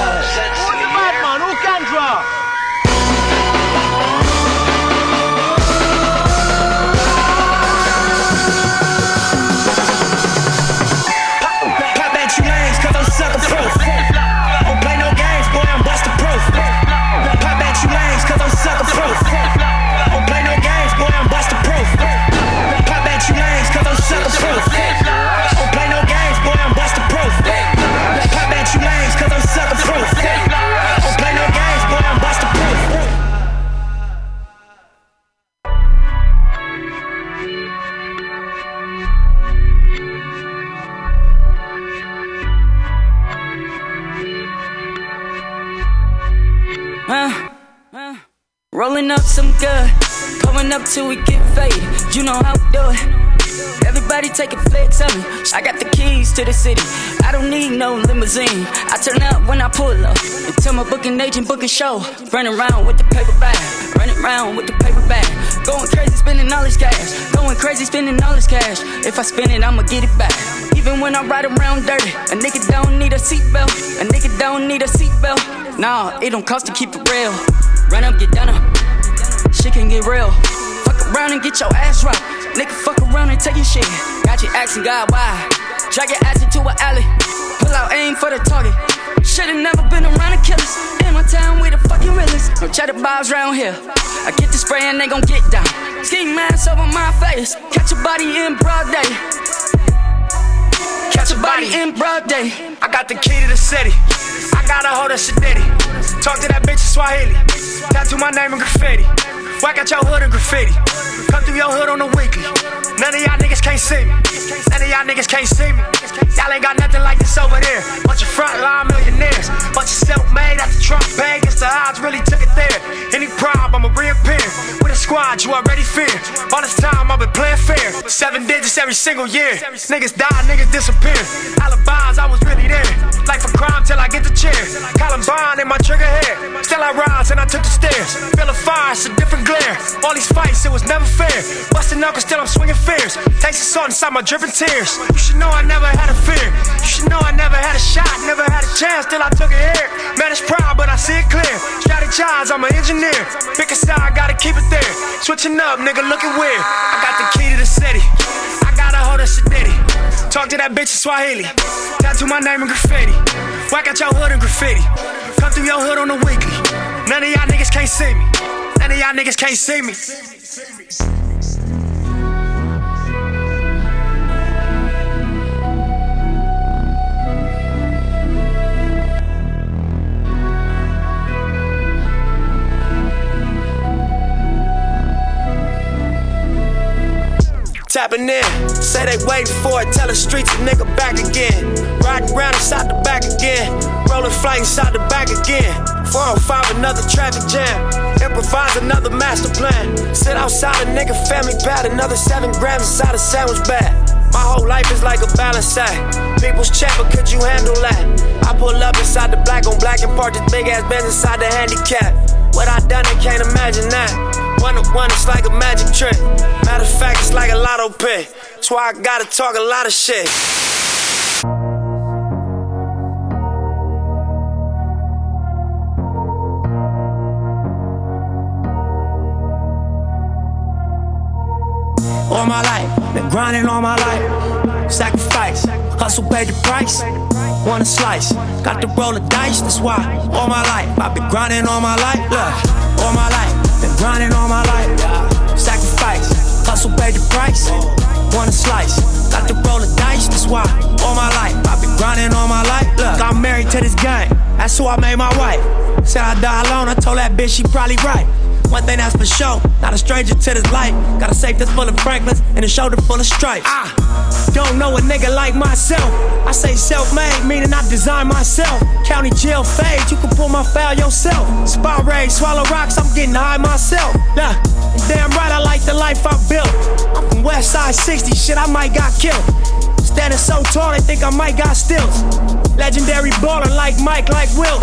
Going up till we get faded. You know how we do it. Everybody take a flex of me. I got the keys to the city. I don't need no limousine. I turn up when I pull up. And tell my booking agent booking show. Running around with the paper bag. Running around with the paper bag. Going crazy spending all this cash. Going crazy spending all this cash. If I spend it, I'ma get it back. Even when I ride around dirty, a nigga don't need a seatbelt. A nigga don't need a seatbelt. Nah, it don't cost to keep it real. Run up, get done up. Shit can get real. Fuck around and get your ass rocked. Nigga, fuck around and take your shit. Got you asking God why. Drag your ass into an alley. Pull out aim for the target. Should've never been around the killers. In my town, we the fucking realest. No cheddar bobs round here. I get the spray and they gon' get down. Ski mask over my face. Catch a body in broad day. Catch a body in broad day. I got the key to the city. I got a hold of Shadiddy. Talk to that bitch in Swahili. Tattoo my name in graffiti. Whack out your hood in graffiti. Come through your hood on the weekly. None of y'all niggas can't see me. None of y'all niggas can't see me. Y'all ain't got nothing like this over there. Bunch of frontline millionaires. Bunch of self-made after Trump paid. Guess the odds really took it there. Any problem, I'ma reappear. With a squad you already fear. All this time I've been playing fair. Seven digits every single year. Niggas die, niggas disappear. Alibis, I was really there. Life a crime till I get the chair. Columbine in my trigger hair. Still I rise and I took the stairs. Feel a fire, it's a different glare. All these fights, it was never fair. Busting knuckles, still I'm swinging fears. Taste the salt inside my dripping tears. You should know I never had a fear. You should know I never had a shot, never had a chance till I took it here. Man, it's proud, but I see it clear. Strategize, I'm an engineer. Pick a side, I gotta keep it there. Switching up, nigga, looking weird. I got the key to the city. I got a hold of Shadiddy. Talk to that bitch in Swahili. Tattoo my name in graffiti. Whack out your hood in graffiti. Come through your hood on the weekly. None of y'all niggas can't see me. None of y'all niggas can't see me. Tapping in, say they waiting for it. Tell the streets a nigga back again. Riding around inside the back again. Rolling flight inside the back again. 405, another traffic jam. Improvise another master plan. Sit outside a nigga family pad, another seven grams inside a sandwich bag. My whole life is like a balance act. People's chat, but could you handle that? I pull up inside the black on black and park this big ass Benz inside the handicap. What I done, I can't imagine that. One to one, it's like a magic trick. Matter of fact, it's like a lotto pick. That's why I gotta talk a lot of shit. All my life, been grinding all my life. Sacrifice, hustle paid the price. Want a slice, got to roll the dice, that's why. All my life, I've been grinding all my life. Look, all my life, been grinding all my life. Sacrifice, hustle paid the price. Want a slice, got to roll the dice, that's why. All my life, I've been grinding all my life. Look, I'm married to this game, that's who I made my wife. Said I die alone, I told that bitch she probably right. One thing that's for sure, not a stranger to this life. Got a safe that's full of Franklins and a shoulder full of stripes. I don't know a nigga like myself. I say self-made, meaning I design myself. County jail fade, you can pull my file yourself. Spot raid, swallow rocks, I'm getting high myself. Nah, damn right, I like the life I built. I'm from West Side 60, shit, I might got killed. Standing so tall, they think I might got stills. Legendary baller like Mike, like Wilt.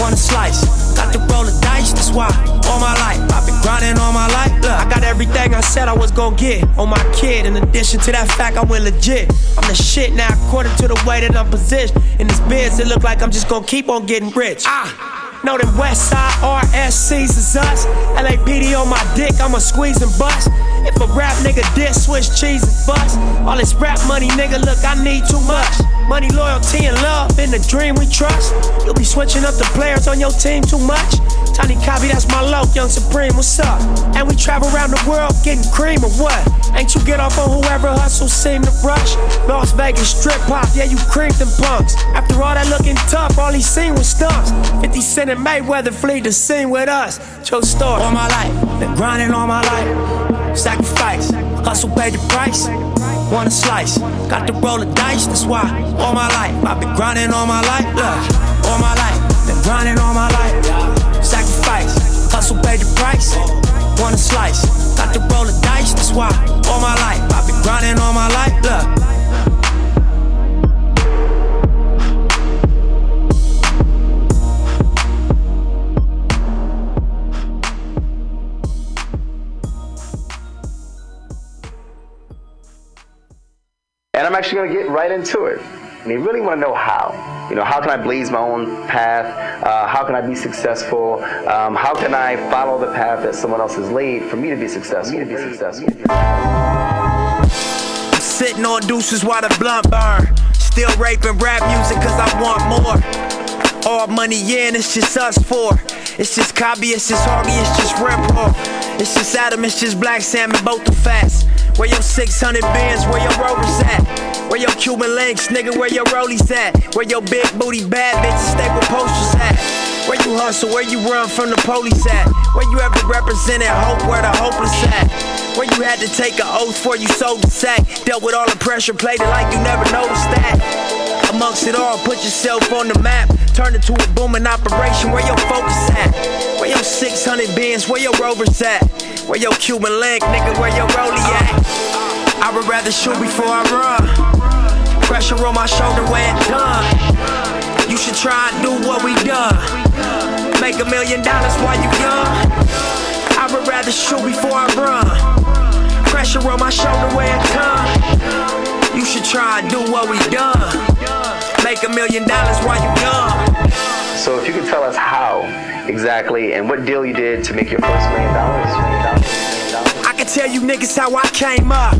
Want a slice, got to roll the dice, that's why. All my life, I've been grinding all my life. Look, I got everything I said I was gonna get on my kid. In addition to that fact, I went legit. I'm the shit now, according to the way that I'm positioned. In this biz, it look like I'm just gonna keep on getting rich. Ah! Know them West Side RSCs is us. LAPD on my dick, I'ma squeeze and bust. If a rap nigga diss, switch cheese and bust. All this rap money, nigga, look, I need too much. Money, loyalty, and love, in the dream we trust. You'll be switching up the players on your team too much. Tiny copy, that's my low, young supreme, what's up? And we travel around the world getting cream or what? Ain't you get off on whoever hustle seem to rush? Las Vegas strip pop, yeah, you creamed them punks. After all that looking tough, all he seen was stumps. 50 Cent and Mayweather flee the scene with us. True story. All my life, been grinding all my life. Sacrifice, hustle paid the price. Want a slice, got to roll the dice, that's why. All my life, I've been grinding all my life. Look, all my life, been grinding all my life. Sacrifice, hustle paid the price. Want a slice, got to roll the dice, that's why. All my life, I've been grinding all my life. Look. And I'm actually going to get right into it. And you really want to know how. You know, how can I blaze my own path? Uh, how can I be successful? Um, how can I follow the path that someone else has laid for me to be successful? Me to be successful. Sitting on deuces while the blunt burn. Still raping rap music cause I want more. All money in, it's just us four. It's just Cobby, it's just Hoggy, it's just Red Raw. It's just Adam, it's just Black Salmon, both the fast. Where your 600 bands, where your rovers at? Where your Cuban links, nigga, where your rollies at? Where your big booty bad bitches stay with posters at? Where you hustle, where you run from the police at? Where you ever represented hope, where the hopeless at? Where you had to take an oath for you sold the sack? Dealt with all the pressure, played it like you never noticed that. Amongst it all, put yourself on the map. Turn it to a booming operation. Where your focus at? Where your 600 bins? Where your rovers at? Where your Cuban link, nigga? Where your rollie at? I would rather shoot before I run. Pressure on my shoulder when it's done. You should try and do what we done. Make a million dollars while you young. I would rather shoot before I run. Pressure on my shoulder when it's done. You should try and do what we done. Make a million dollars while you young. So if you could tell us how exactly and what deal you did to make your first million dollars. Million dollars, million dollars. I can tell you niggas how I came up.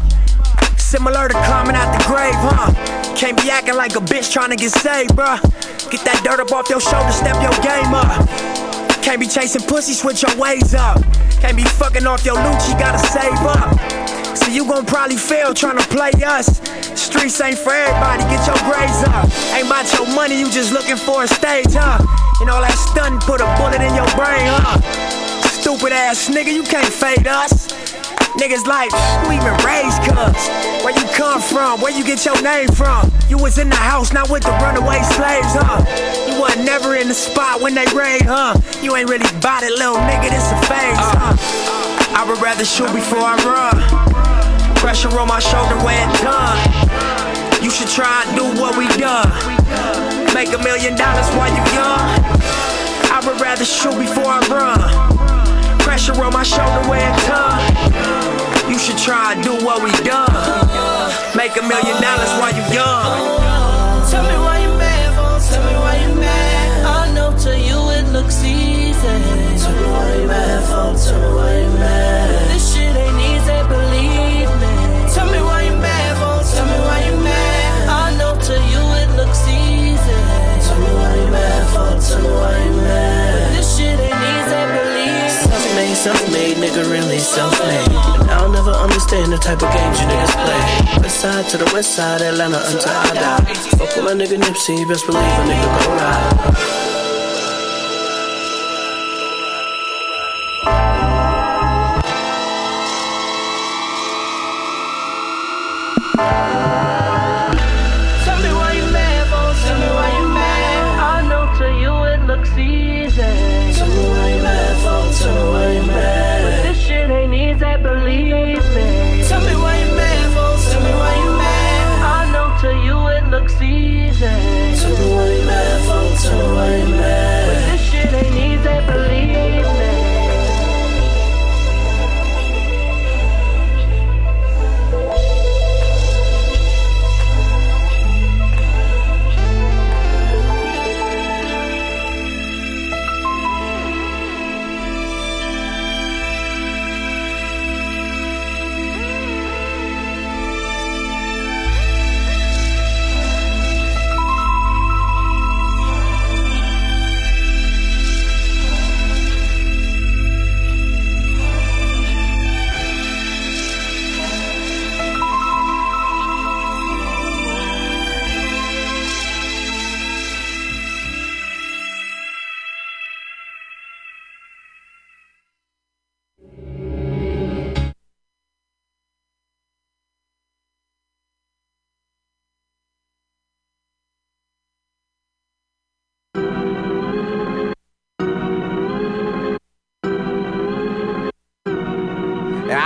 Similar to climbing out the grave, huh? Can't be acting like a bitch trying to get saved, bruh. Get that dirt up off your shoulder, step your game up. Can't be chasing pussy, switch your ways up. Can't be fucking off your loot, you gotta save up. So you gon' probably fail trying to play us. Streets ain't for everybody, get your grades up. Ain't about your money, you just looking for a stage, huh? And all that stunning put a bullet in your brain, huh? Stupid ass nigga, you can't fade us. Niggas like, who even raised cuz? Where you come from? Where you get your name from? You was in the house, not with the runaway slaves, huh? You wasn't never in the spot when they raid, huh? You ain't really bought it, little nigga, this a phase, huh? I would rather shoot before I run. Pressure on my shoulder when done. You should try and do what we done. Make a million dollars while you young. I would rather shoot before I run. Pressure on my shoulder when done. You should try and do what we done. Make a million dollars while you young. The type of games you niggas play. West side to the west side, Atlanta until I die. Fuck with my nigga Nipsey, best believe a nigga gon' ride.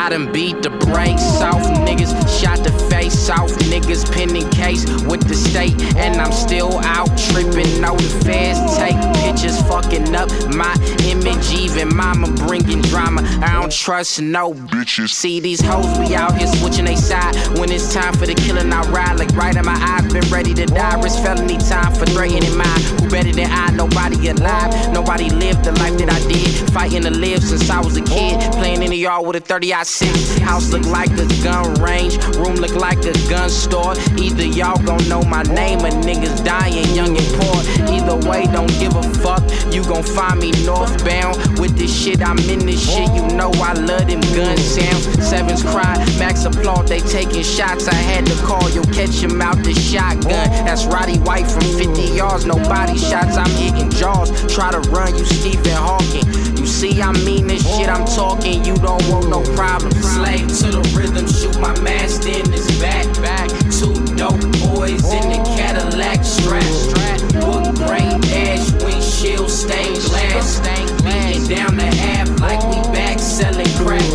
I done beat the brakes off. Niggas shot the face off. Niggas pending case with the state. And I'm still out tripping. No, the take pictures fucking up my image. Even mama bringing drama. I don't trust no bitches. See these hoes, we out here switching they side. When it's time for the killing, I ride like right in my eyes. Been ready to die. Risk felony time for threatening mine. Who better than I? Nobody alive. Nobody lived the life that I did. Fighting to live since I was a kid. Playing in the yard with a 30 I 6. House look like a gun range. Room look like a gun store. Either y'all gon' know my name or niggas dying young and poor. Either way, don't give a fuck. You gon' find me northbound with this shit. I'm in this shit. You know I love them gun sounds. Sevens cry, max applaud. They taking shots. I had to call you, catch him out the shotgun. That's Roddy White from 50 yards. No body shots. I'm hitting jaws. Try to run you, Stephen Hawking. See, I mean this shit. I'm talking. You don't want no problem. Slave to the rhythm. Shoot my master in his back. Back. Two dope boys in the Cadillac strap. Strap. Wood grain ash. Windshield stained glass. Beating down the half like we back selling crack.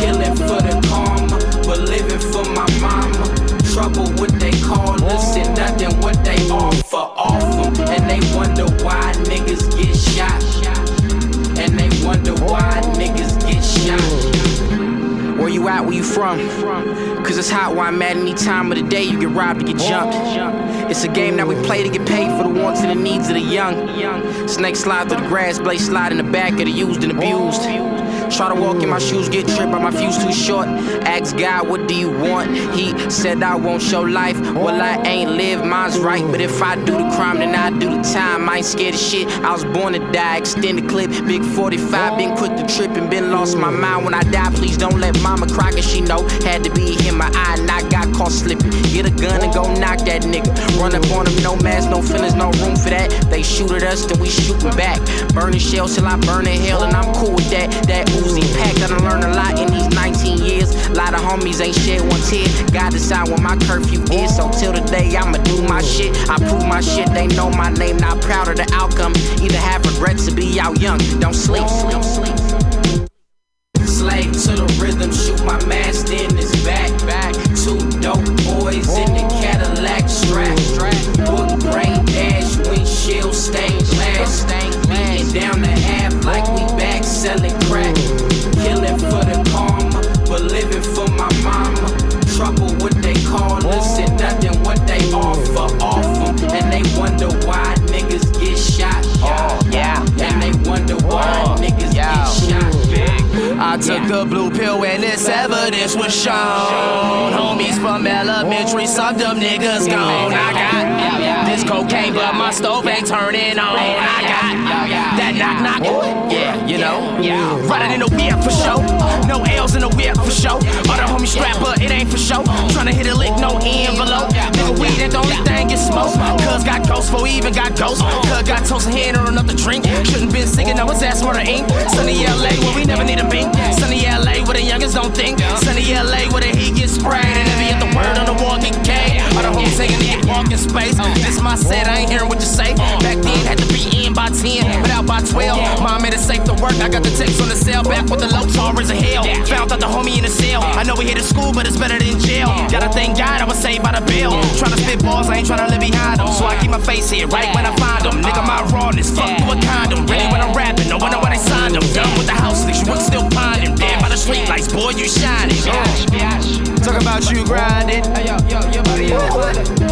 Killing for the karma, but living for my mama. Trouble what they call us and nothing what they offer off 'em. And they wonder why niggas get shot. Why niggas get shot. Where you at? Where you from? Cause it's hot why I'm at any time of the day. You get robbed, you get jumped. It's a game that we play to get paid for the wants and the needs of the young. Snake slide through the grass, blade slide in the back of the used and abused. Try to walk in my shoes, get tripped by my fuse too short. Ask God, what do you want? He said, I won't show life. Well, I ain't live, mine's right. But if I do the crime, then I do the time. I ain't scared of shit. I was born to die. Extended clip, big 45. Been quick to trip and been lost my mind. When I die, please don't let mama cry, cause she know. Had to be in my eye, and I got caught slipping. Get a gun and go knock that nigga. Run up on him, no mask, no feelings, no room for that. They shoot at us, then we shootin' back. Burning shells till I burn in hell, and I'm cool with that. That Uzi pack, I done learned a lot in these 19 years. A Lot of homies ain't shed one tear. God decide when my curfew is, so till today, I'ma do my shit. I prove my shit, they know my name, not proud of the outcome. Either have regrets or be out young. Don't sleep, sleep, sleep. Slave to the rhythm, shoot my master in his back, back. Two dope boys in the Cadillac strap. Wood grain dash, windshield stained glass, glass. down the evidence was shown. Homies from elementary, some them niggas gone. I got this cocaine, but my stove ain't turning on. I got knock knock. Yeah, you know. Yeah. Riding in the whip for show. No L's in the whip for show. Other homie strap, but it ain't for show. Tryna hit a lick, no envelope. Nigga, weed ain't the only thing get smoked. Cuz got ghosts, for even got ghosts. Cuz got toast and hand or another drink. Shouldn't been singing, no, his ass murder ink. Sunny LA, where we never need a bink. Sunny LA, where the youngest don't think. Sunny LA, where the heat gets sprayed. And every other word on the wall get gay. Other homies saying need walking space. This my set, I ain't hearing what you say. Back then, had to be in by 10, but out by 12. Mom made it safe to work. I got the text on the cell back with the low tolerance of hell. Found out the homie in the cell. I know we hit to school, but it's better than jail. Gotta thank God I was saved by the bill. Tryna spit balls, I ain't tryna live behind them. So I keep my face here right when I find them. Nigga, my rawness, fuck you a condom. Ready when I'm rapping, no wonder why they signed them. Done with the house lease, you would still find him. Dead by the street lights, boy, you shining. Talk about you grinding. Hey, yo, yo, yo, buddy, yo.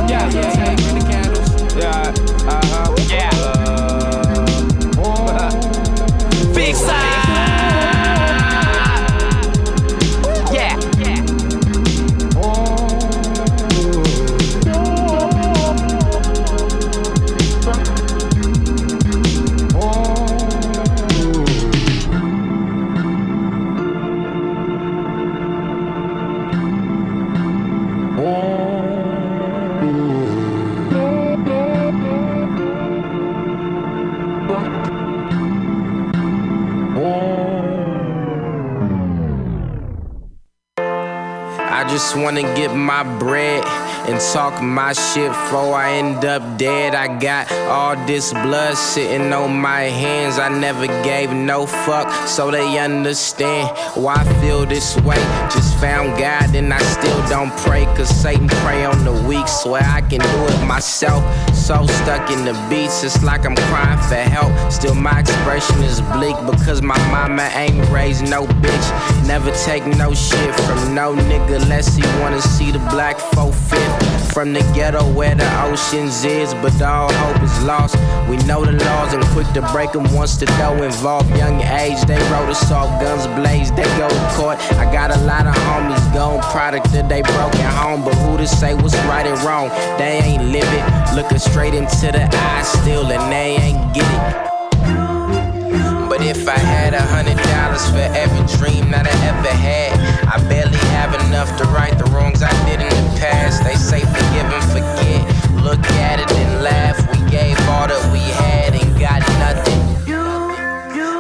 Yeah, yeah, yeah. Bring the candles. Yeah, uh huh. Yeah. Just wanna get my bread and talk my shit before I end up dead. I got all this blood sitting on my hands. I never gave no fuck, so they understand why I feel this way. Just found God and I still don't pray, cause Satan prey on the weak. Swear I can do it myself. So stuck in the beats, it's like I'm crying for help. Still, my expression is bleak because my mama ain't raised no bitch. Never take no shit from no nigga unless he wanna see the black 4 fifth. From the ghetto where the oceans is, but all hope is lost. We know the laws and quick to break them once the dough involved. Young age, they wrote us off, guns blaze, they go to court. I got a lot of homies gone, product of they broke broken home. But who to say what's right and wrong? They ain't live it. Looking straight into the eyes still, and they ain't get it. But if I had a hundred dollars for every dream that I ever had, I barely have enough to right the wrongs I did in the past. They say forgive and forget. Look at it and laugh. We gave all that we had and got nothing.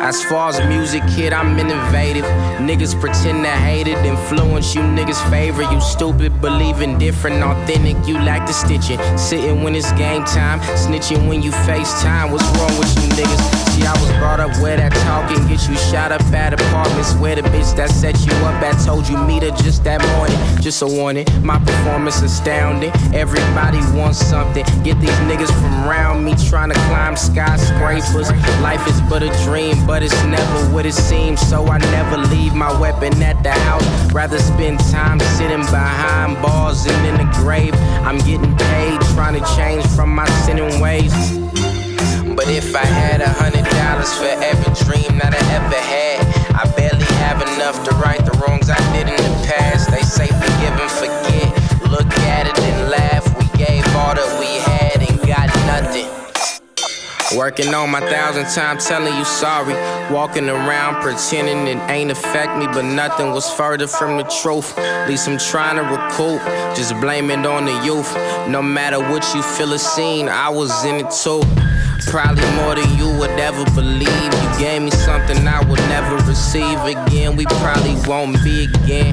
As far as music, kid, I'm innovative. Niggas pretend to hate it, influence you niggas' favor. You stupid, believing different, authentic. You lack the stitching. Sitting when it's game time, snitching when you FaceTime. What's wrong with you niggas? See, I was brought up where that talking get you shot up at apartments. Where the bitch that set you up at told you meet her just that morning. Just a warning, my performance astounding. Everybody wants something. Get these niggas from around me trying to climb skyscrapers. Life is but a dream, but it's never what it seems. So I never leave my weapon at the house. Rather spend time sitting behind bars and in the grave. I'm getting paid, trying to change from my sinning ways. But if I had a hundred dollars for every dream that I ever had, I barely have enough to right Working on my thousand times telling you sorry. Walking around pretending it ain't affect me, but nothing was further from the truth. At least I'm trying to recoup. Just blame it on the youth. No matter what you feel or seen, I was in it too. Probably more than you would ever believe. You gave me something I would never receive again. We probably won't be again.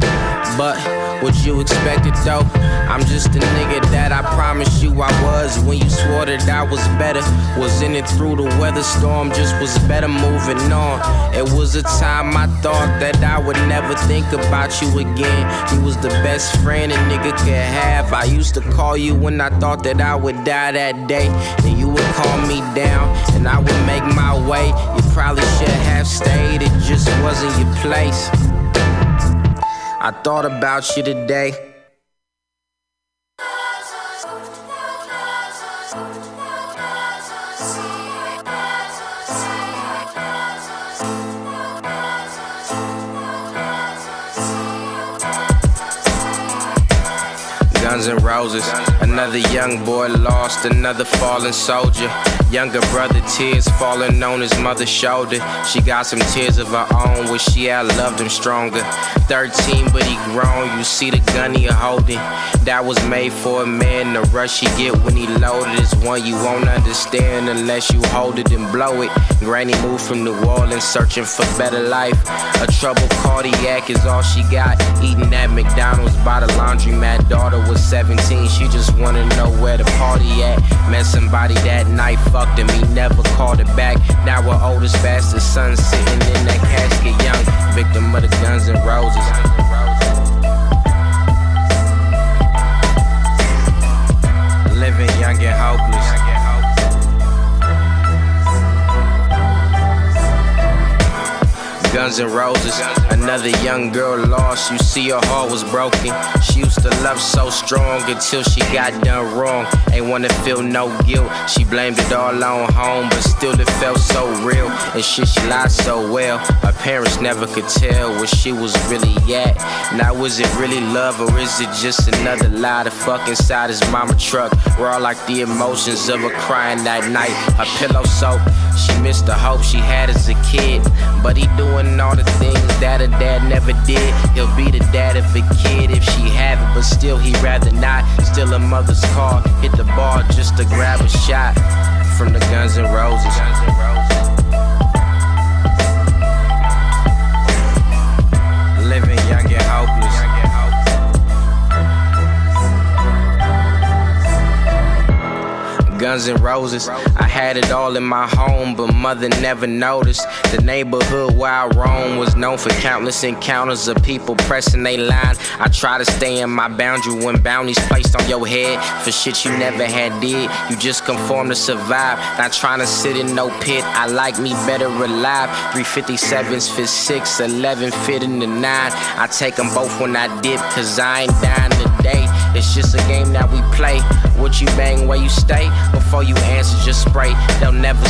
But what you expected though? I'm just a nigga that I promised you I was when you swore that I was better. Was in it through the weather storm, just was better moving on. It was a time I thought that I would never think about you again. You was the best friend a nigga could have. I used to call you when I thought that I would die that day. Would me down, and I would make my way. You probably should have stayed, it just wasn't your place. I thought about you today. Guns and Roses. Another young boy lost, another fallen soldier. Younger brother, tears falling on his mother's shoulder. She got some tears of her own, wish she had loved him stronger. 13, but he grown, you see the gun he holding. That was made for a man, the rush he get when he loaded is one you won't understand unless you hold it and blow it. Granny moved from New Orleans, searching for better life. A troubled cardiac is all she got. Eating at McDonald's by the laundromat. Daughter was 17, she just wanna know where the party at. Met somebody that night, fucked him, he never called it back. Now we're old as fast as son sitting in that casket, young victim of the Guns and Roses. Living young and hopeless. Guns and Roses. Another young girl lost. You see, her heart was broken. She used to love so strong until she got done wrong. Ain't wanna feel no guilt. She blamed it all on home, but still it felt so real. And shit, she lied so well. Her parents never could tell where she was really at. Now, is it really love or is it just another lie to fuck inside his mama truck? Raw like the emotions of her crying that night. Her pillow soaked. She missed the hope she had as a kid. But he doing all the things that her dad never did. He'll be the dad of a kid if she have it, but still he'd rather not. Still a mother's car, hit the bar just to grab a shot from the Guns and Roses. Guns and roses. I had it all in my home, but mother never noticed. The neighborhood where I roam was known for countless encounters of people pressing they line. I try to stay in my boundary when bounties placed on your head for shit you never had did. You just conform to survive, not trying to sit in no pit. I like me better alive. 357s fit 6, 11 fit in the 9. I take them both when I dip, cause I ain't dying today. It's just a game that we play. What you bang, where you stay. Before you answer, just spray. They'll never